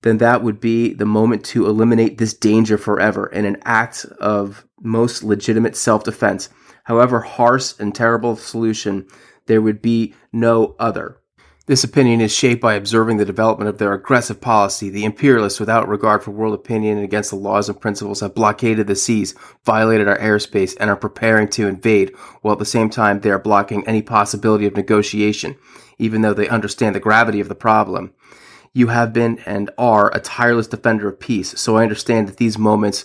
then that would be the moment to eliminate this danger forever in an act of most legitimate self defense. However harsh and terrible solution, there would be no other. This opinion is shaped by observing the development of their aggressive policy. The imperialists, without regard for world opinion and against the laws and principles, have blockaded the seas, violated our airspace, and are preparing to invade, while at the same time they are blocking any possibility of negotiation, even though they understand the gravity of the problem. You have been and are a tireless defender of peace, so I understand that these moments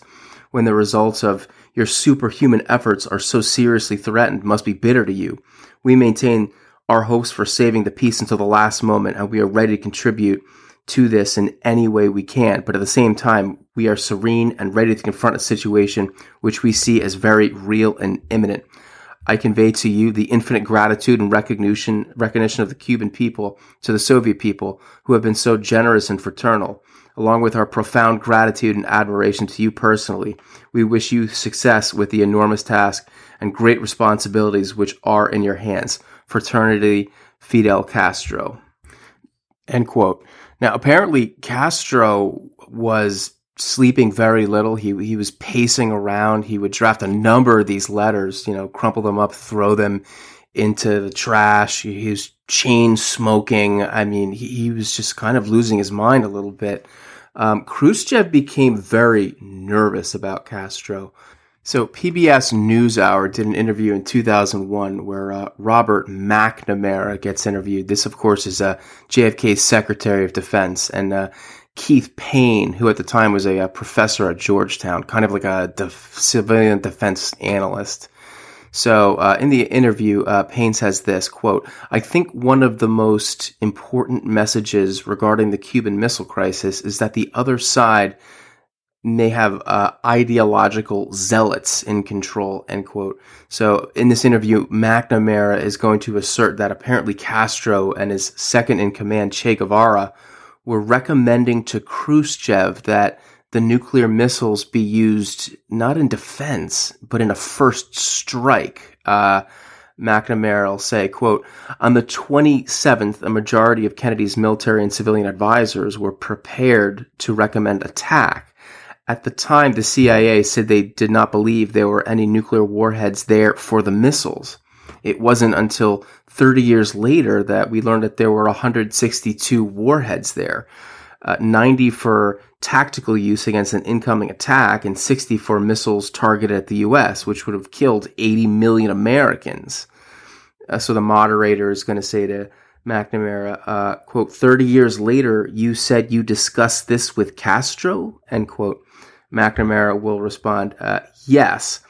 when the results of your superhuman efforts are so seriously threatened must be bitter to you. We maintain our hopes for saving the peace until the last moment, and we are ready to contribute to this in any way we can. But at the same time, we are serene and ready to confront a situation which we see as very real and imminent. I convey to you the infinite gratitude and recognition, recognition of the Cuban people to the Soviet people who have been so generous and fraternal. Along with our profound gratitude and admiration to you personally, we wish you success with the enormous task and great responsibilities which are in your hands. Fraternity, Fidel Castro. End quote. Now, apparently, Castro was sleeping very little. He he was pacing around. He would draft a number of these letters, you know, crumple them up, throw them into the trash. He was chain smoking. I mean, he, he was just kind of losing his mind a little bit. Um, Khrushchev became very nervous about Castro. So PBS NewsHour did an interview in 2001 where uh, Robert McNamara gets interviewed. This, of course, is uh, JFK's Secretary of Defense, and uh, Keith Payne, who at the time was a, a, professor at Georgetown, kind of like a def- civilian defense analyst. So uh, in the interview, uh, Payne says this quote: "I think one of the most important messages regarding the Cuban Missile Crisis is that the other side may have uh, ideological zealots in control." End quote. So in this interview, McNamara is going to assert that apparently Castro and his second in command Che Guevara were recommending to Khrushchev that the nuclear missiles be used not in defense, but in a first strike. Uh, McNamara will say, quote, on the 27th, a majority of Kennedy's military and civilian advisors were prepared to recommend attack. At the time, the CIA said they did not believe there were any nuclear warheads there for the missiles. It wasn't until 30 years later that we learned that there were 162 warheads there. Uh, 90 for tactical use against an incoming attack and 60 for missiles targeted at the US, which would have killed 80 million Americans. Uh, so the moderator is going to say to McNamara, uh, quote, 30 years later, you said you discussed this with Castro, end quote. McNamara will respond, uh, yes.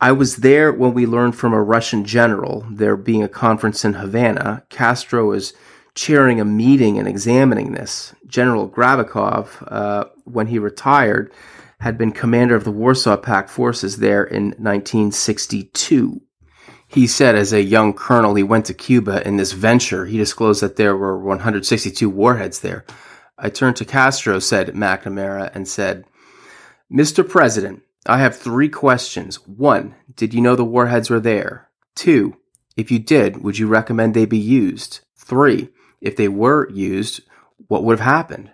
I was there when we learned from a Russian general, there being a conference in Havana, Castro was chairing a meeting and examining this. General Gribkov, uh, when he retired, had been commander of the Warsaw Pact forces there in 1962. He said as a young colonel he went to Cuba in this venture. He disclosed that there were 162 warheads there. I turned to Castro, said McNamara, and said, Mr. President, I have three questions. One, did you know the warheads were there? Two, if you did, would you recommend they be used? Three, if they were used, what would have happened?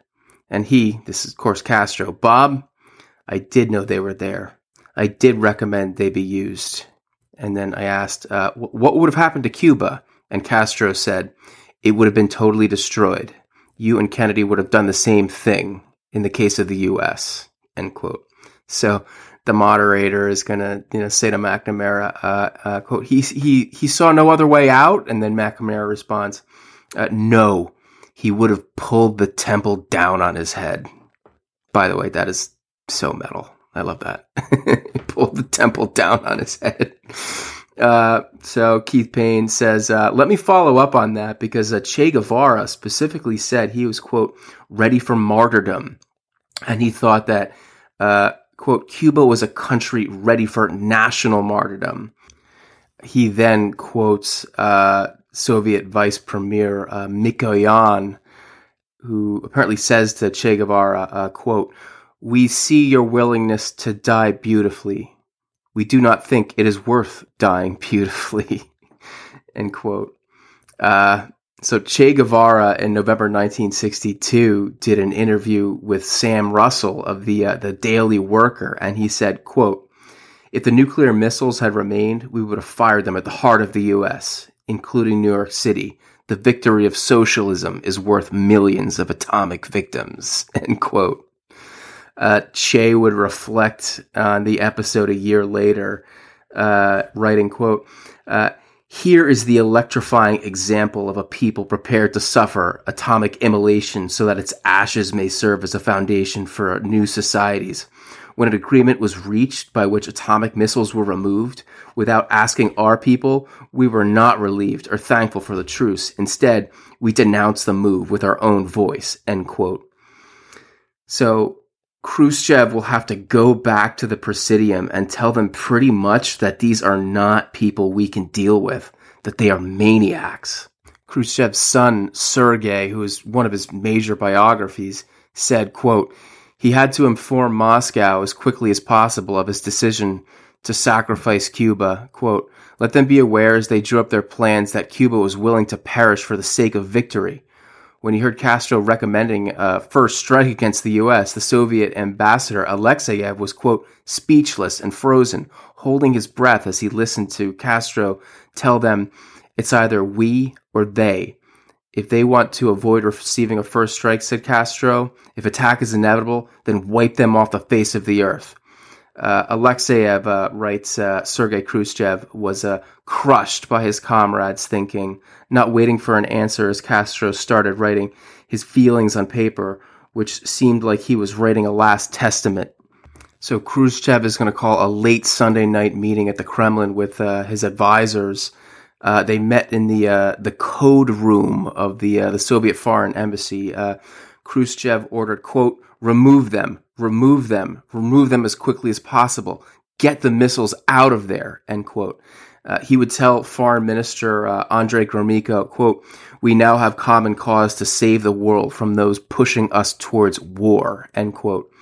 And he, this is of course Castro, Bob, I did know they were there. I did recommend they be used. And then I asked, uh, what would have happened to Cuba? And Castro said, it would have been totally destroyed. You and Kennedy would have done the same thing in the case of the U.S. End quote. So the moderator is going to you know say to McNamara, uh, uh, "quote He he he saw no other way out," and then McNamara responds, uh, "No, he would have pulled the temple down on his head." By the way, that is so metal. I love that. he pulled the temple down on his head. Uh, so Keith Payne says, uh, let me follow up on that because uh, Che Guevara specifically said he was, quote, ready for martyrdom. And he thought that, uh, quote, Cuba was a country ready for national martyrdom. He then quotes uh, Soviet Vice Premier uh, Mikoyan, who apparently says to Che Guevara, uh, quote, we see your willingness to die beautifully. We do not think it is worth dying beautifully. End quote. Uh, so Che Guevara in November 1962 did an interview with Sam Russell of the uh, the Daily Worker, and he said, "quote If the nuclear missiles had remained, we would have fired them at the heart of the U.S., including New York City. The victory of socialism is worth millions of atomic victims." End quote. Uh, che would reflect on the episode a year later, uh, writing, "quote." Here is the electrifying example of a people prepared to suffer atomic immolation so that its ashes may serve as a foundation for new societies. When an agreement was reached by which atomic missiles were removed, without asking our people, we were not relieved or thankful for the truce. Instead, we denounced the move with our own voice. End quote. So Khrushchev will have to go back to the Presidium and tell them pretty much that these are not people we can deal with, that they are maniacs. Khrushchev's son, Sergei, who is one of his major biographies, said, quote, he had to inform Moscow as quickly as possible of his decision to sacrifice Cuba. Quote, let them be aware as they drew up their plans that Cuba was willing to perish for the sake of victory when he heard Castro recommending a first strike against the U.S., the Soviet ambassador Alexeyev was, quote, speechless and frozen, holding his breath as he listened to Castro tell them it's either we or they. If they want to avoid receiving a first strike, said Castro, if attack is inevitable, then wipe them off the face of the earth. Uh, Alexeyev uh, writes uh, Sergei Khrushchev was uh, crushed by his comrades' thinking, not waiting for an answer as Castro started writing his feelings on paper, which seemed like he was writing a last testament. So Khrushchev is going to call a late Sunday night meeting at the Kremlin with uh, his advisors. Uh, they met in the the code room of the the Soviet Foreign Embassy. Khrushchev ordered, "quote remove them, remove them, remove them as quickly as possible. Get the missiles out of there, end quote. Uh, he would tell Foreign Minister uh, Andrei Gromyko, quote, we now have common cause to save the world from those pushing us towards war, end quote.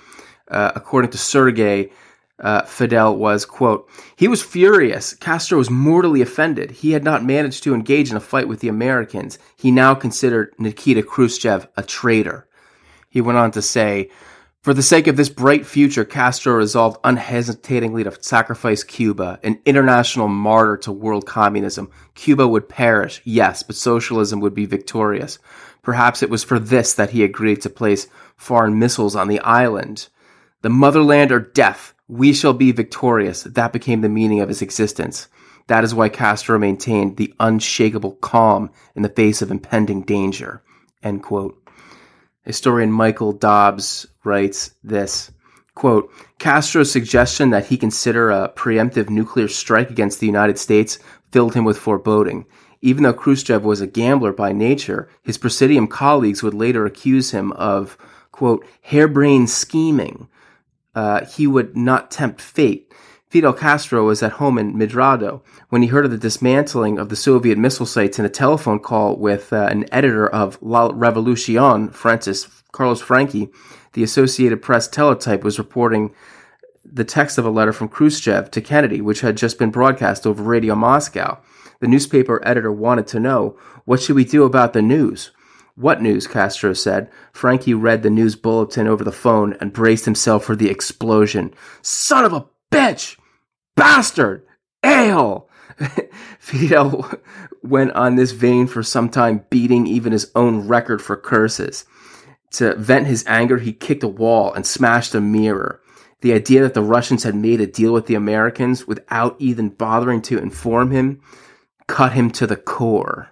Uh, according to Sergei, uh, Fidel was, quote, he was furious. Castro was mortally offended. He had not managed to engage in a fight with the Americans. He now considered Nikita Khrushchev a traitor. He went on to say, for the sake of this bright future, Castro resolved unhesitatingly to sacrifice Cuba, an international martyr to world communism. Cuba would perish, yes, but socialism would be victorious. Perhaps it was for this that he agreed to place foreign missiles on the island. The motherland or death, we shall be victorious. That became the meaning of his existence. That is why Castro maintained the unshakable calm in the face of impending danger. End quote. Historian Michael Dobbs writes this quote, Castro's suggestion that he consider a preemptive nuclear strike against the United States filled him with foreboding. Even though Khrushchev was a gambler by nature, his Presidium colleagues would later accuse him of, quote, harebrained scheming. Uh, he would not tempt fate. Fidel Castro was at home in Midrado when he heard of the dismantling of the Soviet missile sites in a telephone call with uh, an editor of La Revolucion, Francis Carlos Franqui. The Associated Press teletype was reporting the text of a letter from Khrushchev to Kennedy, which had just been broadcast over Radio Moscow. The newspaper editor wanted to know, what should we do about the news? What news? Castro said. Franqui read the news bulletin over the phone and braced himself for the explosion. Son of a bitch! bastard, ale. Fidel went on this vein for some time, beating even his own record for curses. To vent his anger, he kicked a wall and smashed a mirror. The idea that the Russians had made a deal with the Americans without even bothering to inform him cut him to the core.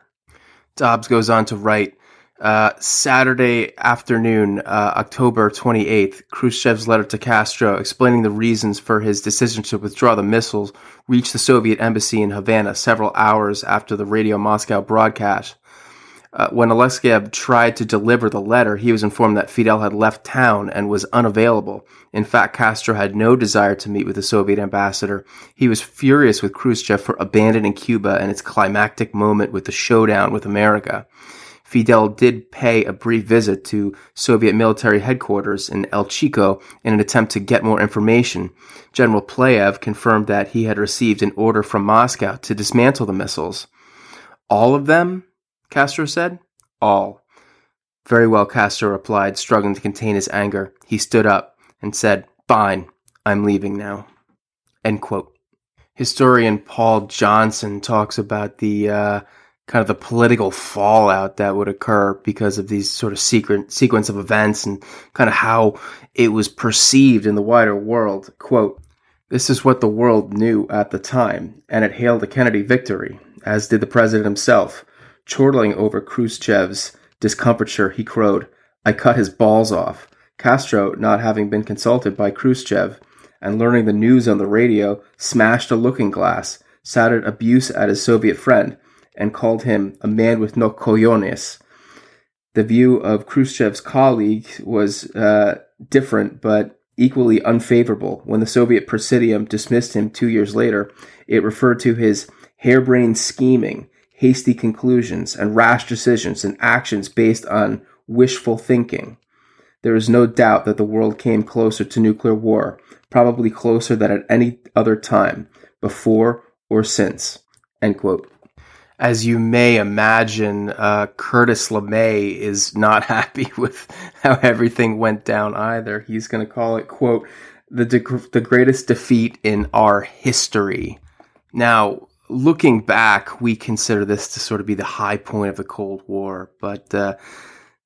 Dobbs goes on to write uh, Saturday afternoon, uh, October 28th, Khrushchev's letter to Castro explaining the reasons for his decision to withdraw the missiles reached the Soviet embassy in Havana several hours after the Radio Moscow broadcast. Uh, when Alexeyev tried to deliver the letter, he was informed that Fidel had left town and was unavailable. In fact, Castro had no desire to meet with the Soviet ambassador. He was furious with Khrushchev for abandoning Cuba and its climactic moment with the showdown with America. Fidel did pay a brief visit to Soviet military headquarters in El Chico in an attempt to get more information. General Pliyev confirmed that he had received an order from Moscow to dismantle the missiles. All of them? Castro said. All. Very well, Castro replied, struggling to contain his anger. He stood up and said, Fine, I'm leaving now. End quote. Historian Paul Johnson talks about the uh, kind of the political fallout that would occur because of these sort of secret sequence of events and kind of how it was perceived in the wider world. Quote, this is what the world knew at the time, and it hailed the Kennedy victory, as did the president himself. Chortling over Khrushchev's discomfiture, he crowed, I cut his balls off. Castro, not having been consulted by Khrushchev, and learning the news on the radio, smashed a looking glass, shouted abuse at his Soviet friend, and called him a man with no cojones. The view of Khrushchev's colleague was uh, different, but equally unfavorable. When the Soviet Presidium dismissed him two years later, it referred to his harebrained scheming, hasty conclusions, and rash decisions and actions based on wishful thinking. There is no doubt that the world came closer to nuclear war, probably closer than at any other time, before or since. End quote as you may imagine, uh, Curtis LeMay is not happy with how everything went down either. He's going to call it, quote, the, de- the greatest defeat in our history. Now, looking back, we consider this to sort of be the high point of the Cold War, but uh,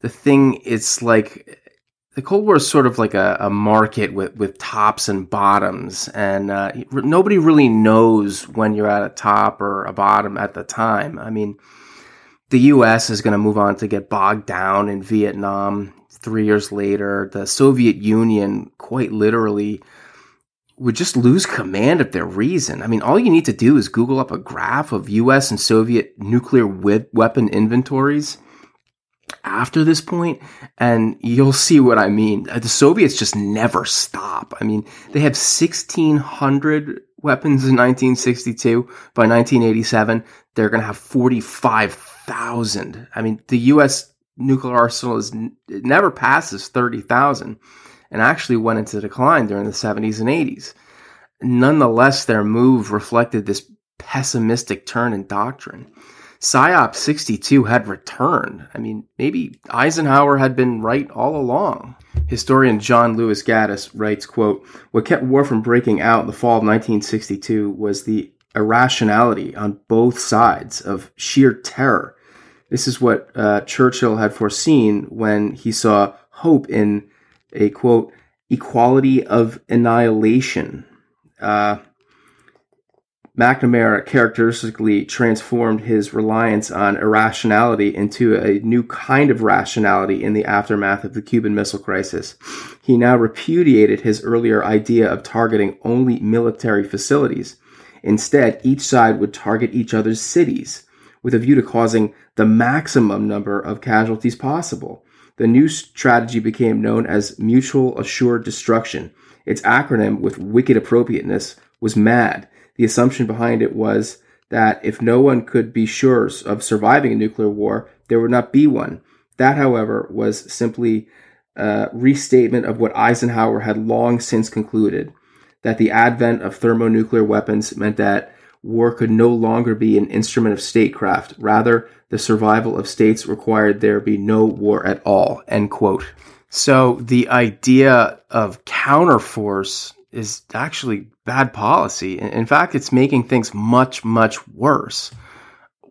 the thing is like the Cold War is sort of like a, a market with, with tops and bottoms, and uh, nobody really knows when you're at a top or a bottom at the time. I mean, the U.S. is going to move on to get bogged down in Vietnam three years later. The Soviet Union, quite literally, would just lose command of their reason. I mean, all you need to do is Google up a graph of U.S. and Soviet nuclear weapon inventories after this point, and you'll see what I mean. Uh, the Soviets just never stop. I mean, they have 1,600 weapons in 1962. By 1987, they're going to have 45,000. I mean, the U.S. nuclear arsenal is it never passes 30,000 and actually went into decline during the 70s and 80s. Nonetheless, their move reflected this pessimistic turn in doctrine. SIOP 62 had returned. I mean, maybe Eisenhower had been right all along. Historian John Lewis Gaddis writes, quote, What kept war from breaking out in the fall of 1962 was the irrationality on both sides of sheer terror. This is what uh, Churchill had foreseen when he saw hope in a, quote, equality of annihilation. Uh, McNamara characteristically transformed his reliance on irrationality into a new kind of rationality in the aftermath of the Cuban Missile Crisis. He now repudiated his earlier idea of targeting only military facilities. Instead, each side would target each other's cities with a view to causing the maximum number of casualties possible. The new strategy became known as Mutual Assured Destruction. Its acronym, with wicked appropriateness, was MAD the assumption behind it was that if no one could be sure of surviving a nuclear war, there would not be one. That, however, was simply a restatement of what Eisenhower had long since concluded that the advent of thermonuclear weapons meant that war could no longer be an instrument of statecraft. Rather, the survival of states required there be no war at all. End quote. So the idea of counterforce is actually bad policy. In fact, it's making things much, much worse.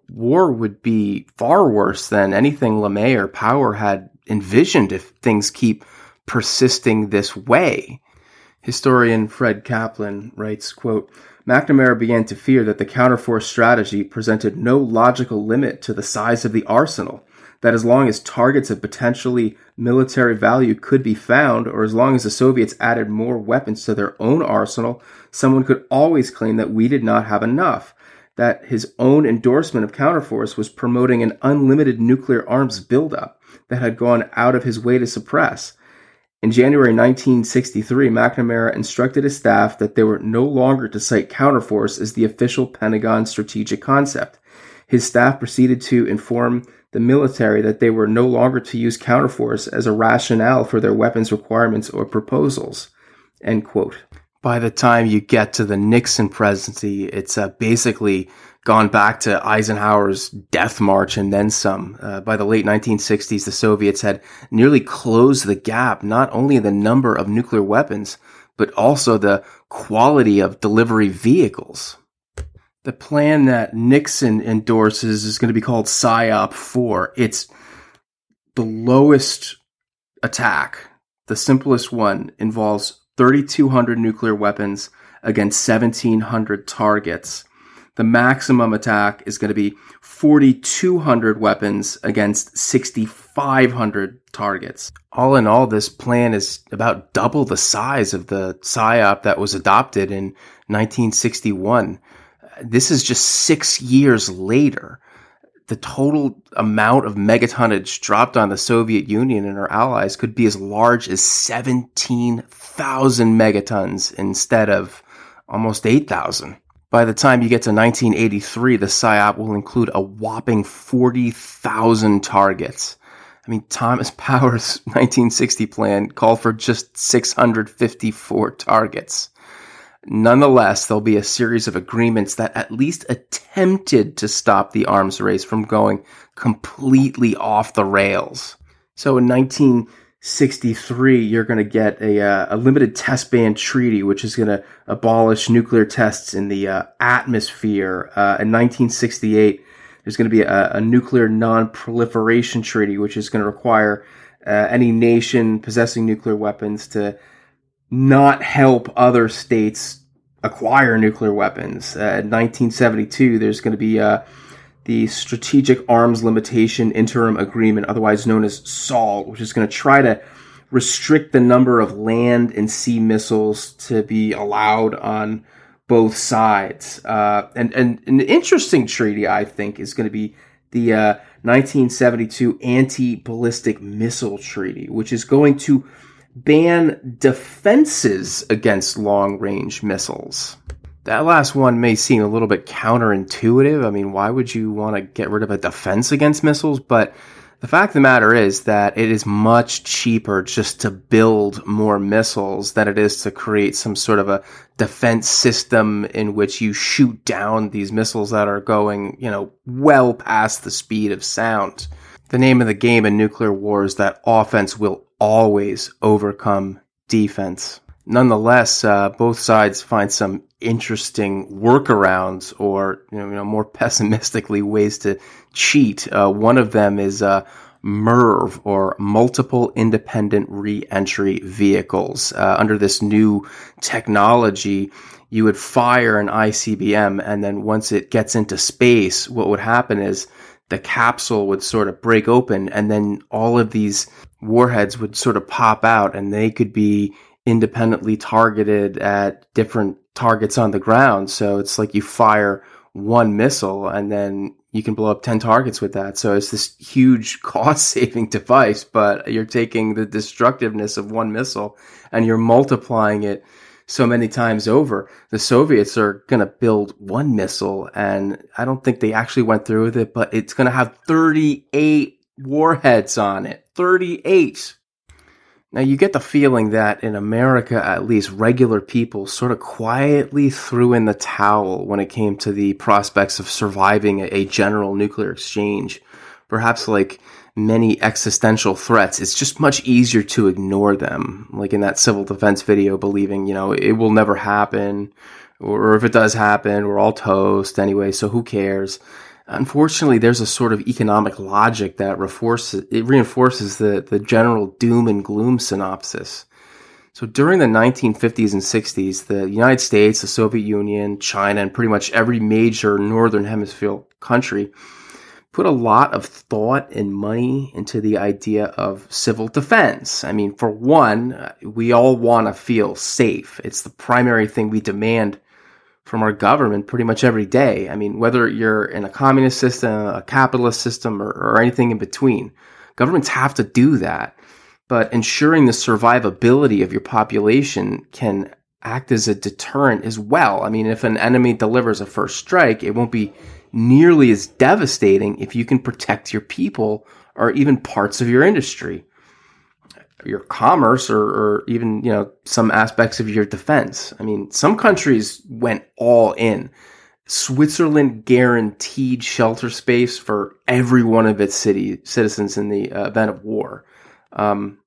War would be far worse than anything LeMay or Power had envisioned if things keep persisting this way. Historian Fred Kaplan writes, quote, McNamara began to fear that the counterforce strategy presented no logical limit to the size of the arsenal that as long as targets of potentially military value could be found, or as long as the Soviets added more weapons to their own arsenal, someone could always claim that we did not have enough. That his own endorsement of counterforce was promoting an unlimited nuclear arms buildup that had gone out of his way to suppress. In January 1963, McNamara instructed his staff that they were no longer to cite counterforce as the official Pentagon strategic concept. His staff proceeded to inform the military that they were no longer to use counterforce as a rationale for their weapons requirements or proposals. End quote. By the time you get to the Nixon presidency, it's uh, basically gone back to Eisenhower's death march and then some. Uh, by the late 1960s, the Soviets had nearly closed the gap, not only in the number of nuclear weapons, but also the quality of delivery vehicles the plan that Nixon endorses is going to be called SIOP 4. It's the lowest attack. The simplest one involves 3,200 nuclear weapons against 1,700 targets. The maximum attack is going to be 4,200 weapons against 6,500 targets. All in all, this plan is about double the size of the SIOP that was adopted in 1961 this is just six years later. the total amount of megatonnage dropped on the Soviet Union and her allies could be as large as 17,000 megatons instead of almost 8,000. By the time you get to 1983, the SIOP will include a whopping 40,000 targets. I mean, Thomas Power's 1960 plan called for just 654 targets. Nonetheless, there'll be a series of agreements that at least attempted to stop the arms race from going completely off the rails. So in 1963, you're going to get a, uh, a limited test ban treaty, which is going to abolish nuclear tests in the uh, atmosphere. Uh, in 1968, there's going to be a, a nuclear non-proliferation treaty, which is going to require uh, any nation possessing nuclear weapons to not help other states acquire nuclear weapons. Uh, in 1972, there's going to be uh, the Strategic Arms Limitation Interim Agreement, otherwise known as SALT, which is going to try to restrict the number of land and sea missiles to be allowed on both sides. Uh, and, and an interesting treaty, I think, is going to be the 1972 uh, Anti Ballistic Missile Treaty, which is going to ban defenses against long range missiles. That last one may seem a little bit counterintuitive. I mean, why would you want to get rid of a defense against missiles? But the fact of the matter is that it is much cheaper just to build more missiles than it is to create some sort of a defense system in which you shoot down these missiles that are going, you know, well past the speed of sound. The name of the game in nuclear war is that offense will always overcome defense. Nonetheless, uh, both sides find some interesting workarounds or you know, you know more pessimistically ways to cheat. Uh, one of them is uh, MIRV or multiple independent re-entry vehicles. Uh, under this new technology, you would fire an ICBM and then once it gets into space, what would happen is the capsule would sort of break open and then all of these warheads would sort of pop out and they could be independently targeted at different targets on the ground. So it's like you fire one missile and then you can blow up 10 targets with that. So it's this huge cost saving device, but you're taking the destructiveness of one missile and you're multiplying it so many times over. The Soviets are going to build one missile, and I don't think they actually went through with it, but it's going to have 38 warheads on it. 38. Now, you get the feeling that in America, at least, regular people sort of quietly threw in the towel when it came to the prospects of surviving a general nuclear exchange. Perhaps like many existential threats, it's just much easier to ignore them. Like in that civil defense video, believing, you know, it will never happen, or if it does happen, we're all toast anyway, so who cares? Unfortunately, there's a sort of economic logic that reinforces, it reinforces the, the general doom and gloom synopsis. So during the 1950s and 60s, the United States, the Soviet Union, China, and pretty much every major northern hemisphere country put a lot of thought and money into the idea of civil defense. I mean, for one, we all want to feel safe. It's the primary thing we demand from our government pretty much every day. I mean, whether you're in a communist system, a capitalist system, or, or anything in between, governments have to do that. But ensuring the survivability of your population can act as a deterrent as well. I mean, if an enemy delivers a first strike, it won't be nearly as devastating if you can protect your people or even parts of your industry, your commerce, or, or even you know some aspects of your defense. I mean, some countries went all in. Switzerland guaranteed shelter space for every one of its city citizens in the uh, event of war. Um,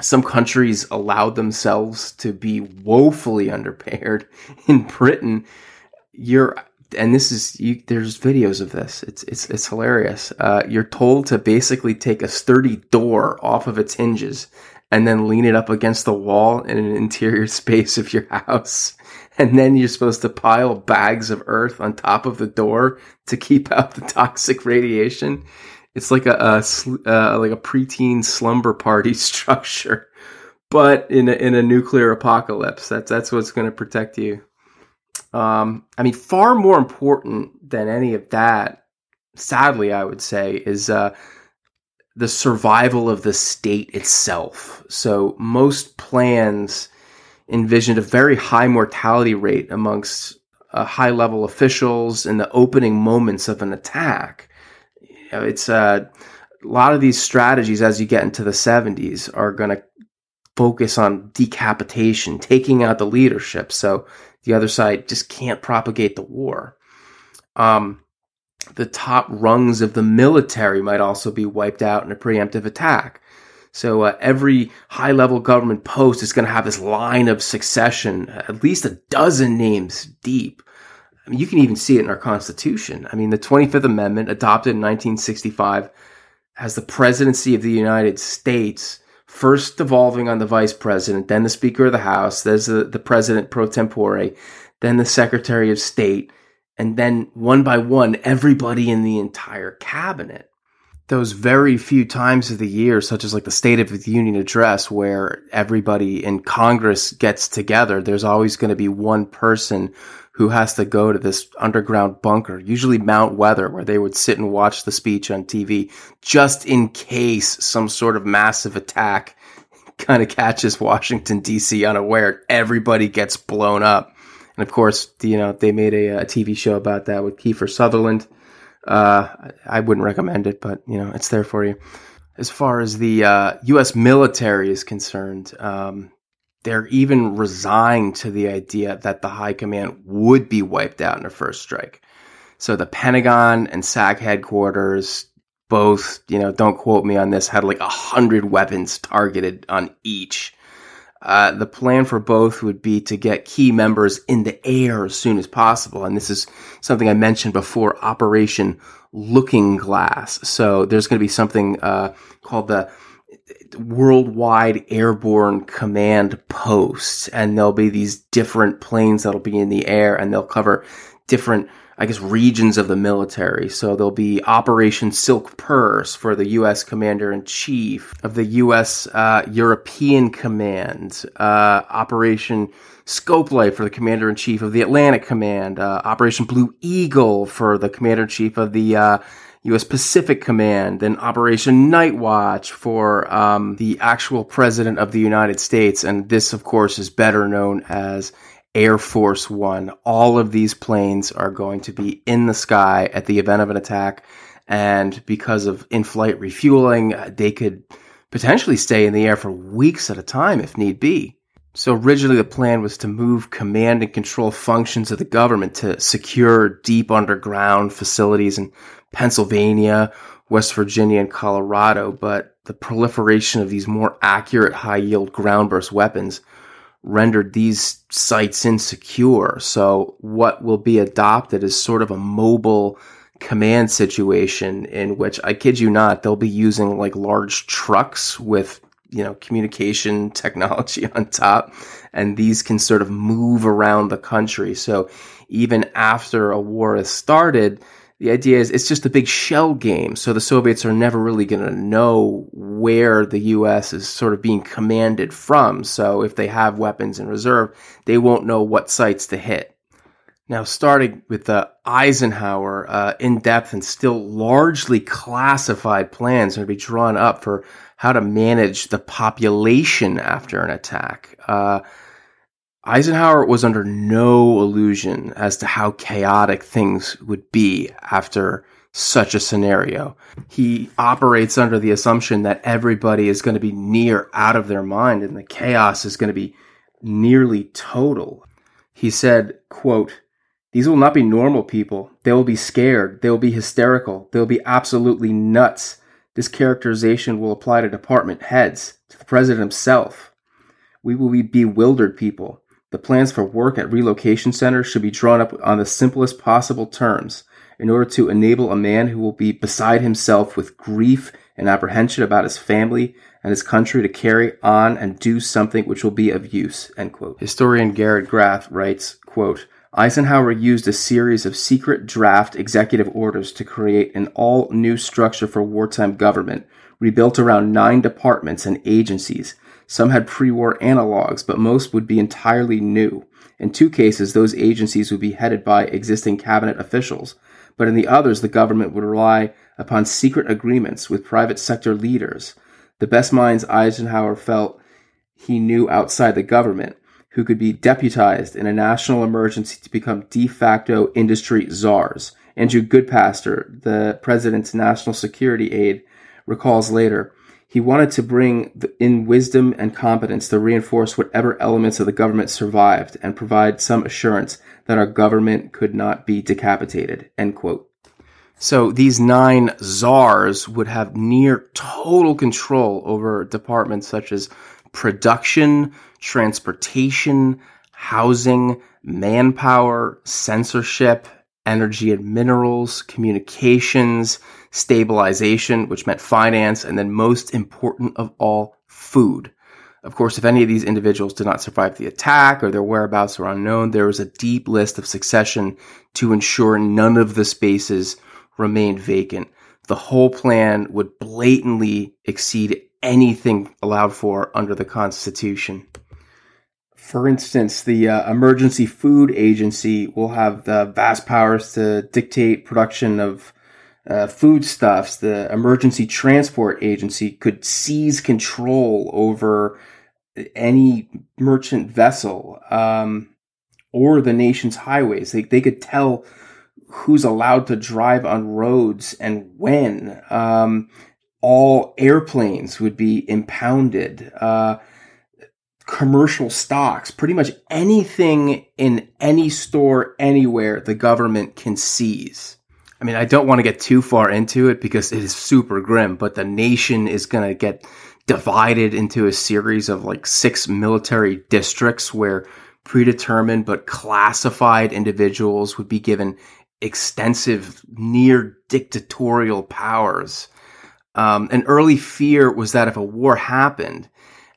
some countries allowed themselves to be woefully underprepared. In Britain, you're and this is you, there's videos of this. It's it's it's hilarious. Uh, you're told to basically take a sturdy door off of its hinges and then lean it up against the wall in an interior space of your house. And then you're supposed to pile bags of earth on top of the door to keep out the toxic radiation. It's like a, a uh, like a preteen slumber party structure, but in a, in a nuclear apocalypse. That's that's what's going to protect you. Um, I mean, far more important than any of that sadly, I would say, is uh, the survival of the state itself. So most plans envisioned a very high mortality rate amongst uh, high level officials in the opening moments of an attack. You know, it's uh, a lot of these strategies as you get into the 70s are going to focus on decapitation, taking out the leadership. So the other side just can't propagate the war. Um, the top rungs of the military might also be wiped out in a preemptive attack. So uh, every high level government post is going to have this line of succession, at least a dozen names deep. I mean, you can even see it in our Constitution. I mean, the 25th Amendment, adopted in 1965, has the presidency of the United States first devolving on the vice president, then the Speaker of the House, there's the, the president pro tempore, then the Secretary of State, and then one by one, everybody in the entire cabinet. Those very few times of the year, such as like the State of the Union address, where everybody in Congress gets together, there's always going to be one person who has to go to this underground bunker, usually Mount Weather, where they would sit and watch the speech on TV just in case some sort of massive attack kind of catches Washington, D.C. unaware. Everybody gets blown up. And of course, you know, they made a, a TV show about that with Kiefer Sutherland. Uh, I wouldn't recommend it, but you know, it's there for you. As far as the uh, U.S. military is concerned, um, they're even resigned to the idea that the high command would be wiped out in a first strike. So the Pentagon and SAC headquarters both, you know, don't quote me on this, had like a hundred weapons targeted on each. Uh, the plan for both would be to get key members in the air as soon as possible. And this is something I mentioned before, Operation Looking Glass. So there's going to be something uh, called the Worldwide Airborne Command Post. And there'll be these different planes that'll be in the air and they'll cover different I guess, regions of the military. So there'll be Operation Silk Purse for the U.S. Commander in Chief of the U.S. Uh, European Command, uh, Operation Scopelight for the Commander in Chief of the Atlantic Command, uh, Operation Blue Eagle for the Commander in Chief of the U.S. Uh, Pacific Command, then Operation Night Watch for um, the actual President of the United States. And this, of course, is better known as Air Force One. All of these planes are going to be in the sky at the event of an attack. And because of in flight refueling, they could potentially stay in the air for weeks at a time if need be. So originally the plan was to move command and control functions of the government to secure deep underground facilities in Pennsylvania, West Virginia, and Colorado. But the proliferation of these more accurate high yield ground burst weapons rendered these sites insecure. So what will be adopted is sort of a mobile command situation in which I kid you not, they'll be using like large trucks with, you know, communication technology on top. And these can sort of move around the country. So even after a war has started, the idea is it's just a big shell game. So the Soviets are never really going to know where the U.S. is sort of being commanded from. So if they have weapons in reserve, they won't know what sites to hit. Now, starting with the Eisenhower uh, in depth and still largely classified plans are to be drawn up for how to manage the population after an attack. Uh, Eisenhower was under no illusion as to how chaotic things would be after such a scenario. He operates under the assumption that everybody is going to be near out of their mind and the chaos is going to be nearly total. He said, quote, these will not be normal people. They will be scared. They will be hysterical. They will be absolutely nuts. This characterization will apply to department heads, to the president himself. We will be bewildered people. The plans for work at relocation centers should be drawn up on the simplest possible terms in order to enable a man who will be beside himself with grief and apprehension about his family and his country to carry on and do something which will be of use. Historian Garrett Graff writes, quote, Eisenhower used a series of secret draft executive orders to create an all new structure for wartime government, rebuilt around nine departments and agencies some had pre-war analogs, but most would be entirely new. In two cases, those agencies would be headed by existing cabinet officials. but in the others, the government would rely upon secret agreements with private sector leaders, the best minds Eisenhower felt he knew outside the government, who could be deputized in a national emergency to become de facto industry czars. Andrew Goodpaster, the president's national security aide, recalls later. He wanted to bring in wisdom and competence to reinforce whatever elements of the government survived and provide some assurance that our government could not be decapitated. End quote. So these nine czars would have near total control over departments such as production, transportation, housing, manpower, censorship, energy and minerals, communications, stabilization, which meant finance, and then most important of all, food. Of course, if any of these individuals did not survive the attack or their whereabouts were unknown, there was a deep list of succession to ensure none of the spaces remained vacant. The whole plan would blatantly exceed anything allowed for under the Constitution. For instance, the uh, Emergency Food Agency will have the vast powers to dictate production of uh, foodstuffs. The Emergency Transport Agency could seize control over any merchant vessel um, or the nation's highways. They, they could tell who's allowed to drive on roads and when. Um, all airplanes would be impounded. Uh, commercial stocks, pretty much anything in any store anywhere the government can seize. I mean, I don't want to get too far into it because it is super grim, but the nation is going to get divided into a series of like six military districts where predetermined but classified individuals would be given extensive, near dictatorial powers. Um, an early fear was that if a war happened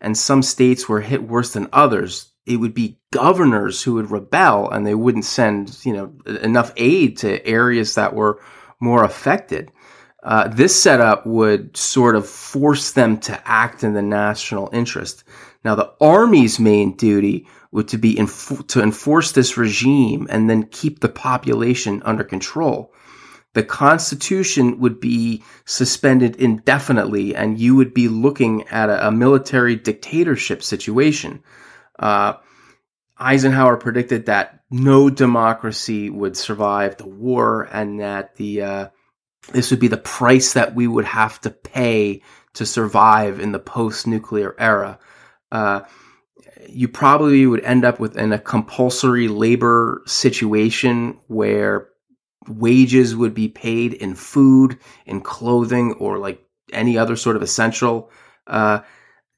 and some states were hit worse than others, it would be governors who would rebel and they wouldn't send, you know, enough aid to areas that were more affected. Uh, this setup would sort of force them to act in the national interest. Now, the army's main duty would to be to enforce this regime and then keep the population under control. The Constitution would be suspended indefinitely, and you would be looking at a, a military dictatorship situation. Uh, Eisenhower predicted that no democracy would survive the war, and that the uh, this would be the price that we would have to pay to survive in the post-nuclear era. Uh, you probably would end up with in a compulsory labor situation where wages would be paid in food, in clothing, or like any other sort of essential. Uh,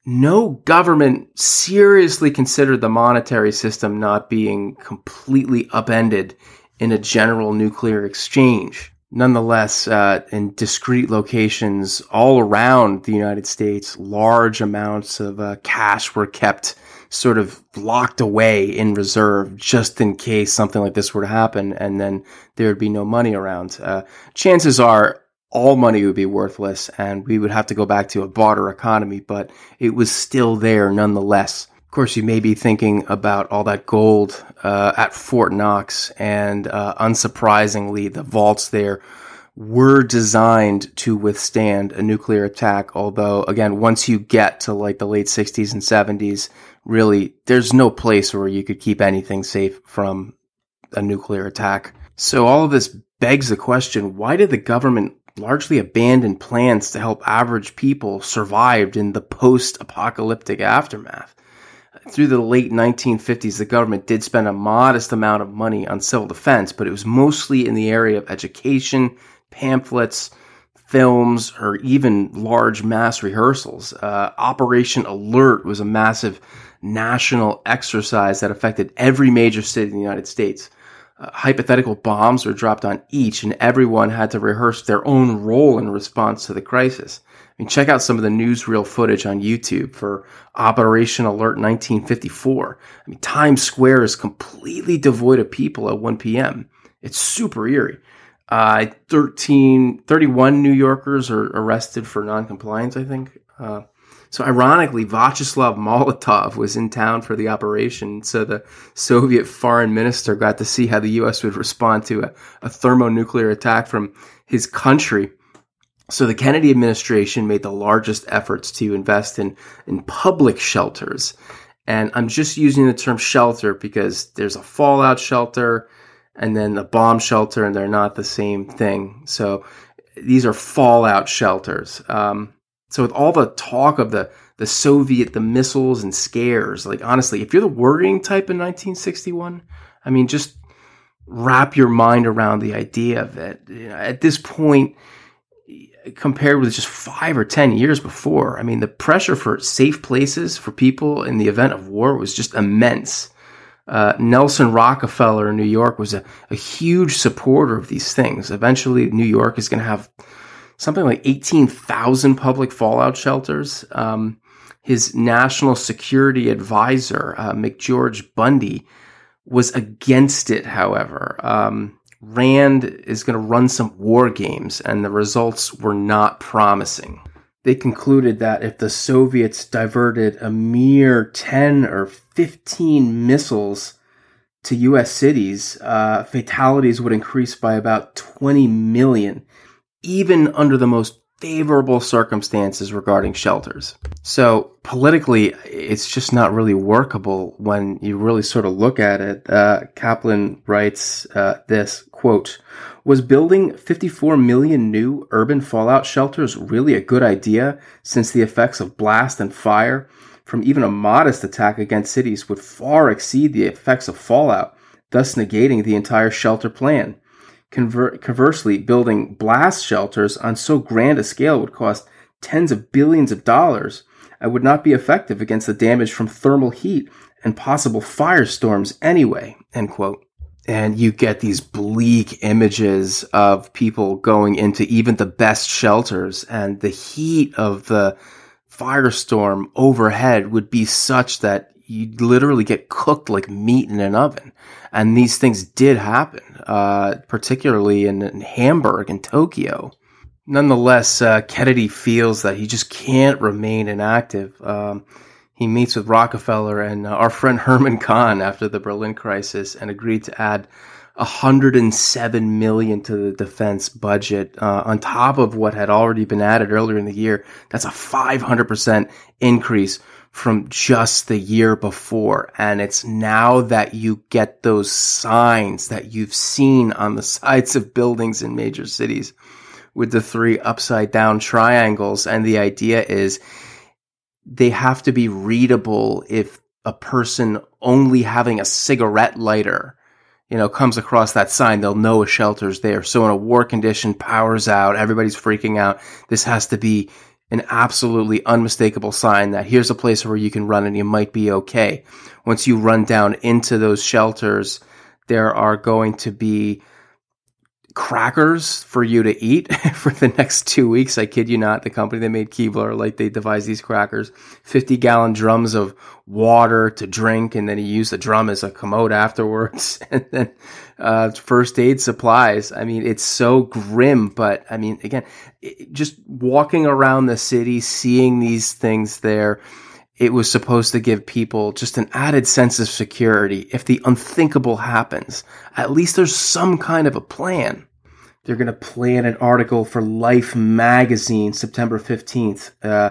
no government seriously considered the monetary system not being completely upended in a general nuclear exchange. Nonetheless, uh, in discrete locations all around the United States, large amounts of uh, cash were kept sort of locked away in reserve just in case something like this were to happen and then there would be no money around. Uh, chances are all money would be worthless and we would have to go back to a barter economy, but it was still there nonetheless. Of course, you may be thinking about all that gold uh, at Fort Knox, and uh, unsurprisingly, the vaults there were designed to withstand a nuclear attack. Although, again, once you get to like the late 60s and 70s, really, there's no place where you could keep anything safe from a nuclear attack. So, all of this begs the question why did the government largely abandon plans to help average people survive in the post apocalyptic aftermath? through the late 1950s, the government did spend a modest amount of money on civil defense, but it was mostly in the area of education, pamphlets, films, or even large mass rehearsals. Uh, Operation Alert was a massive national exercise that affected every major city in the United States. Uh, hypothetical bombs were dropped on each, and everyone had to rehearse their own role in response to the crisis. I mean, check out some of the newsreel footage on YouTube for Operation Alert 1954. I mean, Times Square is completely devoid of people at 1 p.m. It's super eerie. Uh, 13, 31 New Yorkers are arrested for noncompliance, I think. Uh, So ironically, Vyacheslav Molotov was in town for the operation. So the Soviet foreign minister got to see how the U.S. would respond to a, a thermonuclear attack from his country. So the Kennedy administration made the largest efforts to invest in, in public shelters. And I'm just using the term shelter because there's a fallout shelter and then a bomb shelter, and they're not the same thing. So these are fallout shelters. Um, so with all the talk of the the Soviet, the missiles and scares, like honestly, if you're the worrying type in 1961, I mean, just wrap your mind around the idea of it. You know, at this point, compared with just five or ten years before, I mean, the pressure for safe places for people in the event of war was just immense. Uh, Nelson Rockefeller in New York was a, a huge supporter of these things. Eventually, New York is going to have something like 18,000 public fallout shelters. Um, his national security advisor, uh, McGeorge Bundy, was against it, however. Um, Rand is going to run some war games, and the results were not promising. They concluded that if the Soviets diverted a mere 10 or 15 missiles to U.S. cities, uh, fatalities would increase by about 20 million even under the most favorable circumstances regarding shelters. So politically, it's just not really workable when you really sort of look at it. Uh, Kaplan writes uh, this quote: "Was building 54 million new urban fallout shelters really a good idea? Since the effects of blast and fire." From even a modest attack against cities would far exceed the effects of fallout, thus negating the entire shelter plan. Conver- conversely, building blast shelters on so grand a scale would cost tens of billions of dollars and would not be effective against the damage from thermal heat and possible firestorms anyway. End quote. And you get these bleak images of people going into even the best shelters and the heat of the firestorm overhead would be such that you literally get cooked like meat in an oven. And these things did happen, uh, particularly in, in, Hamburg and Tokyo. Nonetheless, uh, Kennedy feels that he just can't remain inactive. Um, he meets with Rockefeller and uh, our friend Herman Kahn after the Berlin crisis and agreed to add 107 million to the defense budget uh, on top of what had already been added earlier in the year. That's a 500% increase from just the year before. And it's now that you get those signs that you've seen on the sides of buildings in major cities with the three upside down triangles. And the idea is they have to be readable if a person only having a cigarette lighter you know, comes across that sign, they'll know a shelter's there. So in a war condition, power's out, everybody's freaking out. This has to be an absolutely unmistakable sign that here's a place where you can run and you might be okay. Once you run down into those shelters, there are going to be crackers for you to eat for the next two weeks. I kid you not. The company that made Keebler, like they devised these crackers, 50 gallon drums of water to drink. And then he used the drum as a commode afterwards. And then, uh, first aid supplies. I mean, it's so grim, but I mean, again, it, just walking around the city, seeing these things there, it was supposed to give people just an added sense of security. If the unthinkable happens, at least there's some kind of a plan. They're going to plan an article for Life magazine September 15th, uh,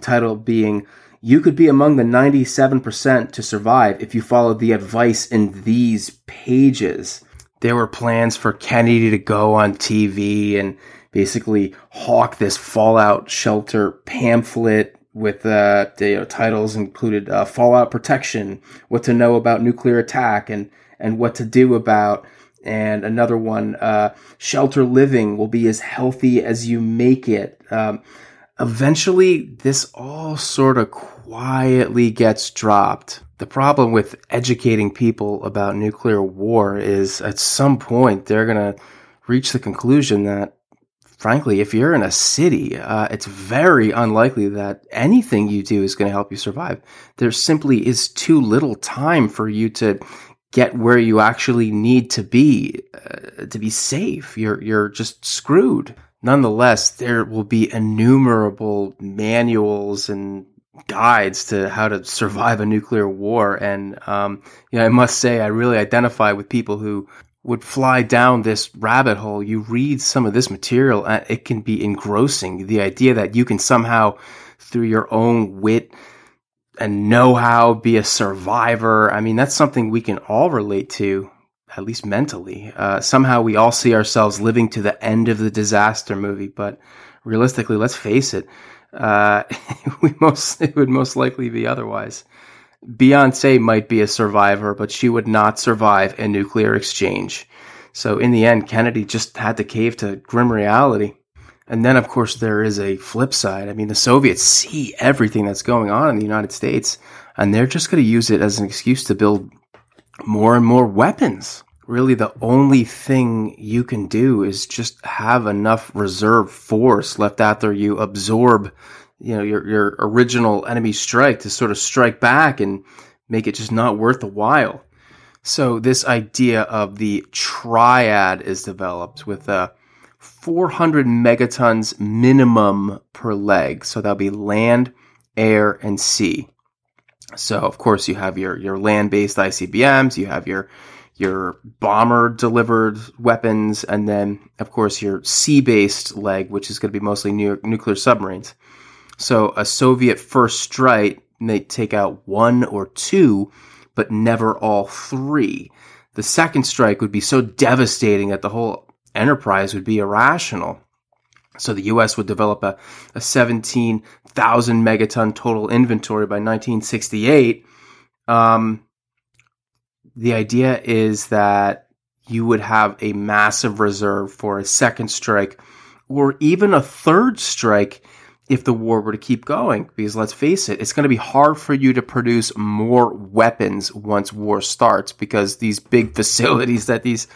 title being, You could be among the 97% to survive if you followed the advice in these pages. There were plans for Kennedy to go on TV and basically hawk this fallout shelter pamphlet with uh, the you know, titles included uh, fallout protection, what to know about nuclear attack, and and what to do about and another one, uh, shelter living will be as healthy as you make it. Um, eventually, this all sort of quietly gets dropped. The problem with educating people about nuclear war is at some point they're going to reach the conclusion that, frankly, if you're in a city, uh, it's very unlikely that anything you do is going to help you survive. There simply is too little time for you to get where you actually need to be uh, to be safe. You're you're just screwed. Nonetheless, there will be innumerable manuals and guides to how to survive a nuclear war. And, um, you know, I must say, I really identify with people who would fly down this rabbit hole. You read some of this material, and it can be engrossing. The idea that you can somehow, through your own wit and know how, be a survivor. I mean, that's something we can all relate to at least mentally. Uh, somehow we all see ourselves living to the end of the disaster movie, but realistically, let's face it, uh, we most it would most likely be otherwise. Beyonce might be a survivor, but she would not survive a nuclear exchange. So in the end, Kennedy just had to cave to grim reality. And then, of course, there is a flip side. I mean, the Soviets see everything that's going on in the United States, and they're just going to use it as an excuse to build more and more weapons. Really, the only thing you can do is just have enough reserve force left after you absorb, you know, your, your original enemy strike to sort of strike back and make it just not worth the while. So this idea of the triad is developed with a 400 megatons minimum per leg. So that'll be land, air, and sea. So of course you have your your land-based ICBMs, you have your your bomber delivered weapons, and then of course your sea-based leg, which is going to be mostly nu- nuclear submarines. So a Soviet first strike may take out one or two, but never all three. The second strike would be so devastating that the whole enterprise would be irrational. So the U.S. would develop a, a 17,000 megaton total inventory by 1968. Um, the idea is that you would have a massive reserve for a second strike or even a third strike if the war were to keep going. Because let's face it, it's going to be hard for you to produce more weapons once war starts because these big facilities that these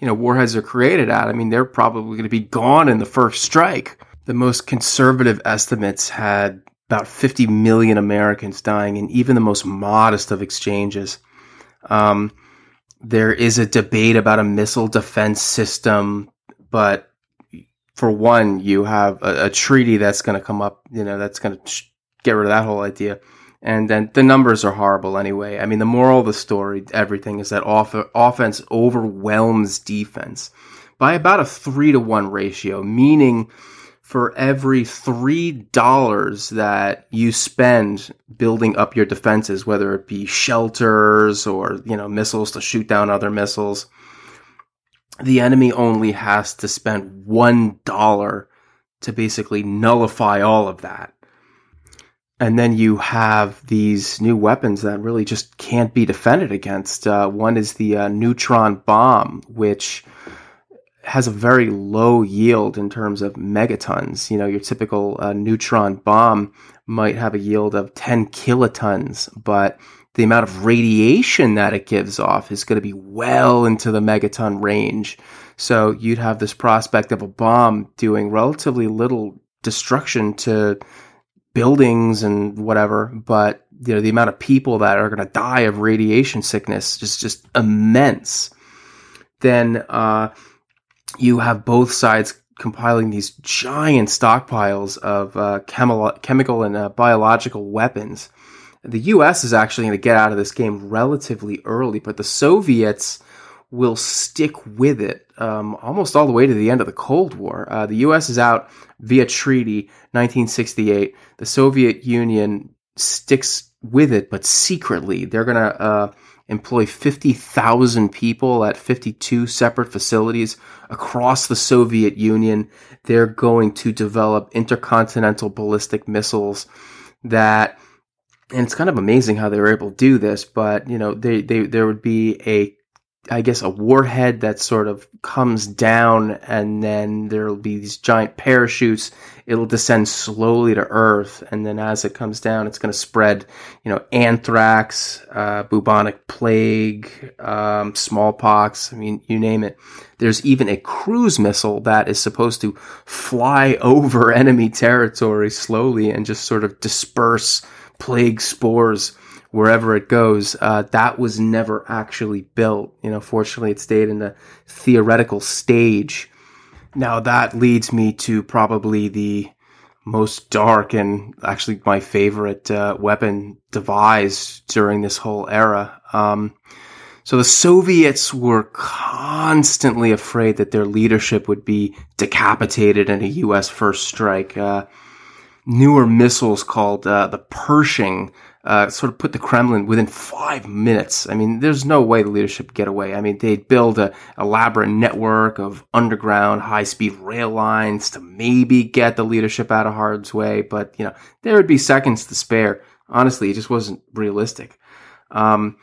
you know, warheads are created at, I mean, they're probably going to be gone in the first strike. The most conservative estimates had about 50 million Americans dying in even the most modest of exchanges. Um, there is a debate about a missile defense system, but for one, you have a, a treaty that's going to come up, you know, that's going to get rid of that whole idea. And then the numbers are horrible anyway. I mean, the moral of the story, everything is that off- offense overwhelms defense by about a three to one ratio, meaning for every three dollars that you spend building up your defenses, whether it be shelters or, you know, missiles to shoot down other missiles, the enemy only has to spend one dollar to basically nullify all of that and then you have these new weapons that really just can't be defended against. Uh, one is the uh, neutron bomb, which has a very low yield in terms of megatons. You know, your typical uh, neutron bomb might have a yield of 10 kilotons, but the amount of radiation that it gives off is going to be well into the megaton range. So you'd have this prospect of a bomb doing relatively little destruction to buildings and whatever, but you know the amount of people that are going to die of radiation sickness is just immense. Then uh, you have both sides compiling these giant stockpiles of uh, chemi- chemical and uh, biological weapons. The U.S. is actually going to get out of this game relatively early, but the Soviets will stick with it um, almost all the way to the end of the Cold War. Uh, the U.S. is out via treaty 1968. The Soviet Union sticks with it, but secretly. They're going to uh, employ 50,000 people at 52 separate facilities across the Soviet Union. They're going to develop intercontinental ballistic missiles that and it's kind of amazing how they were able to do this, but you know, they, they there would be a I guess a warhead that sort of comes down and then there'll be these giant parachutes. It'll descend slowly to Earth. And then as it comes down, it's going to spread, you know, anthrax, uh, bubonic plague, um, smallpox. I mean, you name it. There's even a cruise missile that is supposed to fly over enemy territory slowly and just sort of disperse plague spores wherever it goes. Uh, that was never actually built. You know, fortunately, it stayed in the theoretical stage. Now that leads me to probably the most dark and actually my favorite uh, weapon devised during this whole era. Um, so the Soviets were constantly afraid that their leadership would be decapitated in a U.S. first strike. Uh, newer missiles called uh, the Pershing uh, sort of put the Kremlin within five minutes. I mean, there's no way the leadership get away. I mean, they'd build a elaborate network of underground high-speed rail lines to maybe get the leadership out of harm's way, but you know, there would be seconds to spare. Honestly, it just wasn't realistic. Um,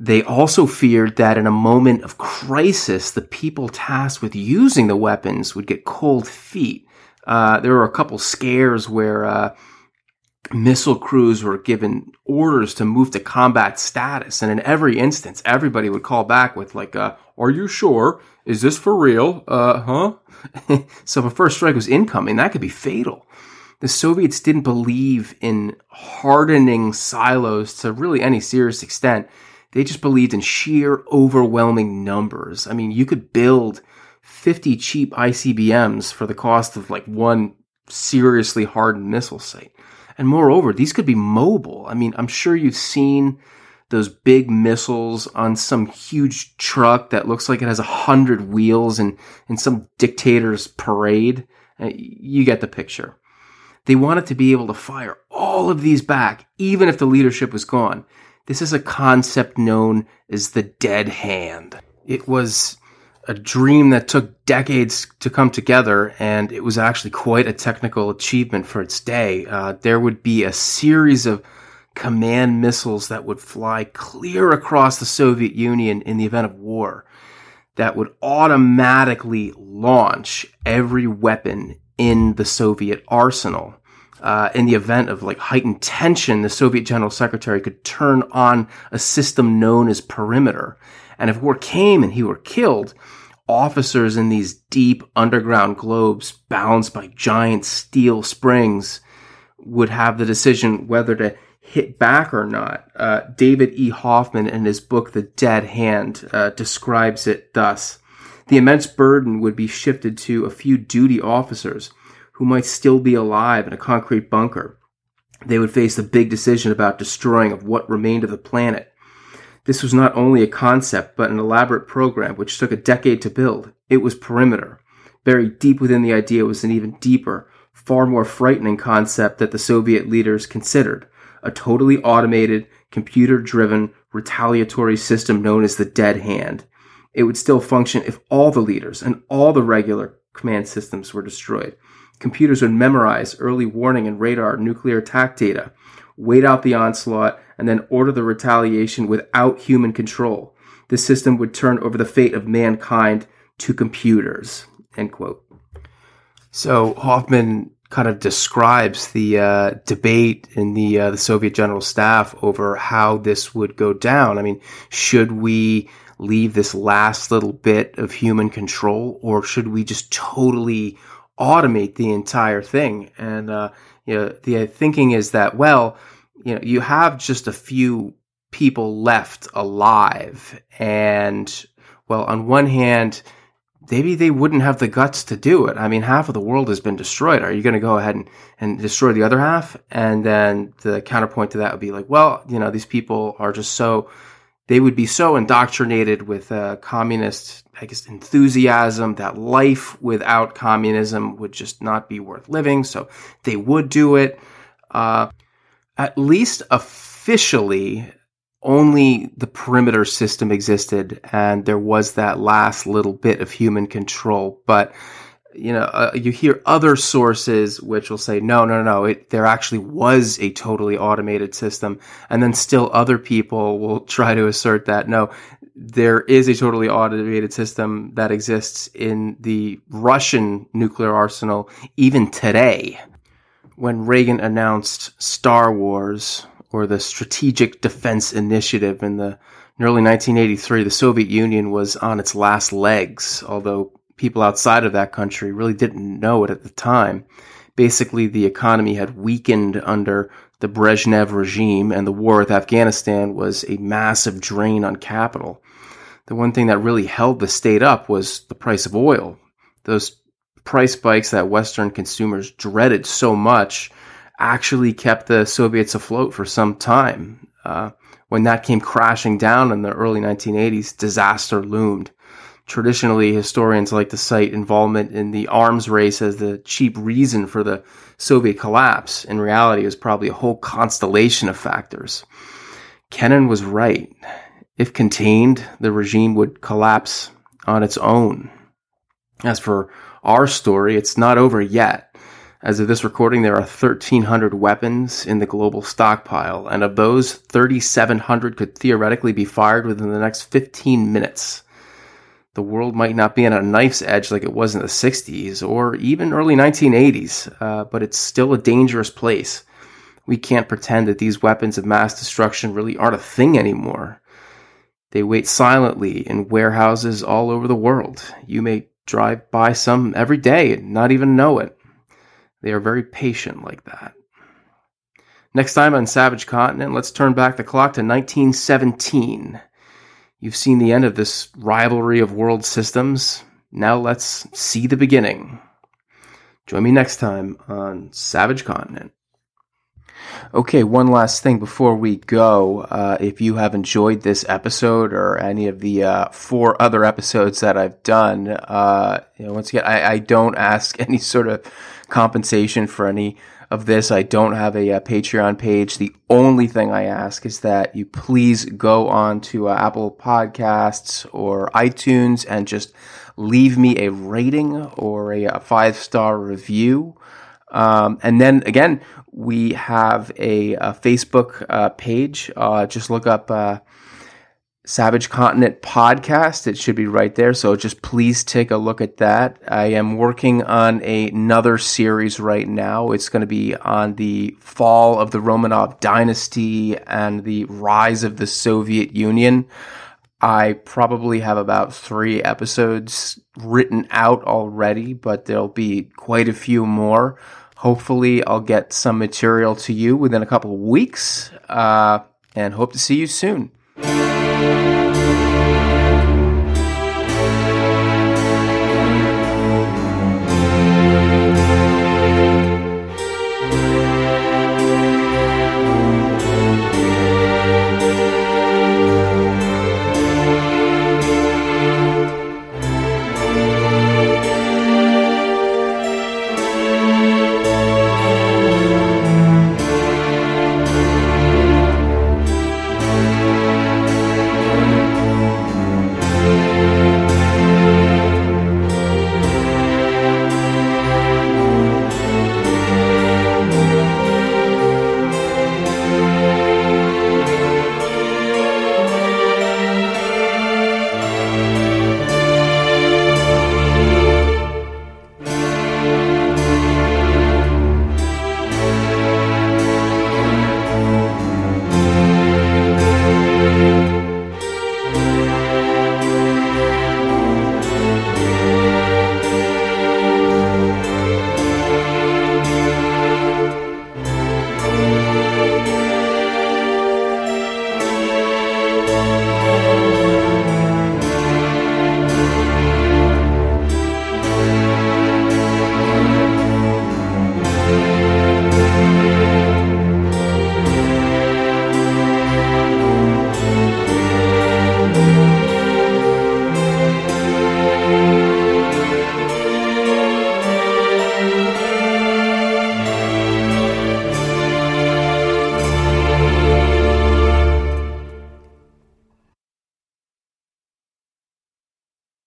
they also feared that in a moment of crisis, the people tasked with using the weapons would get cold feet. Uh, there were a couple scares where uh, missile crews were given orders to move to combat status. And in every instance, everybody would call back with like, uh, are you sure? Is this for real? Uh, huh? so if a first strike was incoming, that could be fatal. The Soviets didn't believe in hardening silos to really any serious extent. They just believed in sheer overwhelming numbers. I mean, you could build 50 cheap ICBMs for the cost of like one seriously hardened missile site. And moreover, these could be mobile. I mean, I'm sure you've seen those big missiles on some huge truck that looks like it has a hundred wheels and in some dictator's parade. Uh, you get the picture. They wanted to be able to fire all of these back, even if the leadership was gone. This is a concept known as the dead hand. It was a dream that took decades to come together, and it was actually quite a technical achievement for its day. Uh, there would be a series of command missiles that would fly clear across the Soviet Union in the event of war that would automatically launch every weapon in the Soviet arsenal. Uh, in the event of like heightened tension, the Soviet General Secretary could turn on a system known as perimeter. And if war came and he were killed, officers in these deep underground globes balanced by giant steel springs would have the decision whether to hit back or not. Uh, David E. Hoffman, in his book The Dead Hand, uh, describes it thus The immense burden would be shifted to a few duty officers who might still be alive in a concrete bunker. They would face the big decision about destroying of what remained of the planet. This was not only a concept, but an elaborate program which took a decade to build. It was perimeter. Buried deep within the idea was an even deeper, far more frightening concept that the Soviet leaders considered a totally automated, computer driven, retaliatory system known as the dead hand. It would still function if all the leaders and all the regular command systems were destroyed. Computers would memorize early warning and radar nuclear attack data, wait out the onslaught, and then order the retaliation without human control. This system would turn over the fate of mankind to computers. End quote. So Hoffman kind of describes the uh, debate in the uh, the Soviet General Staff over how this would go down. I mean, should we leave this last little bit of human control, or should we just totally automate the entire thing? And uh, you know, the thinking is that well, you know, you have just a few people left alive. And, well, on one hand, maybe they wouldn't have the guts to do it. I mean, half of the world has been destroyed. Are you going to go ahead and, and destroy the other half? And then the counterpoint to that would be like, well, you know, these people are just so, they would be so indoctrinated with uh, communist, I guess, enthusiasm that life without communism would just not be worth living. So they would do it. Uh, at least officially, only the perimeter system existed, and there was that last little bit of human control. But you know, uh, you hear other sources which will say, no, no, no, it, there actually was a totally automated system. And then still other people will try to assert that, no, there is a totally automated system that exists in the Russian nuclear arsenal even today when Reagan announced Star Wars or the Strategic Defense Initiative in the in early 1983, the Soviet Union was on its last legs, although people outside of that country really didn't know it at the time. Basically, the economy had weakened under the Brezhnev regime, and the war with Afghanistan was a massive drain on capital. The one thing that really held the state up was the price of oil. Those price spikes that Western consumers dreaded so much actually kept the Soviets afloat for some time. Uh, when that came crashing down in the early 1980s, disaster loomed. Traditionally, historians like to cite involvement in the arms race as the cheap reason for the Soviet collapse. In reality, it was probably a whole constellation of factors. Kennan was right. If contained, the regime would collapse on its own. As for our story, it's not over yet. As of this recording, there are 1,300 weapons in the global stockpile, and of those, 3,700 could theoretically be fired within the next 15 minutes. The world might not be on a knife's edge like it was in the 60s or even early 1980s, uh, but it's still a dangerous place. We can't pretend that these weapons of mass destruction really aren't a thing anymore. They wait silently in warehouses all over the world. You may drive by some every day and not even know it. They are very patient like that. Next time on Savage Continent, let's turn back the clock to 1917. You've seen the end of this rivalry of world systems. Now let's see the beginning. Join me next time on Savage Continent. Okay, one last thing before we go. Uh, if you have enjoyed this episode or any of the uh, four other episodes that I've done, uh, you know, once again, I, I, don't ask any sort of compensation for any of this. I don't have a, a, uh, Patreon page. The only thing I ask is that you please go on to uh, Apple Podcasts or iTunes and just leave me a rating or a, a five star review. Um, and then again, we have a, a Facebook uh, page. Uh, just look up uh, Savage Continent Podcast. It should be right there. So just please take a look at that. I am working on a, another series right now. It's going to be on the fall of the Romanov dynasty and the rise of the Soviet Union. I probably have about three episodes written out already, but there'll be quite a few more. Hopefully, I'll get some material to you within a couple of weeks uh, and hope to see you soon.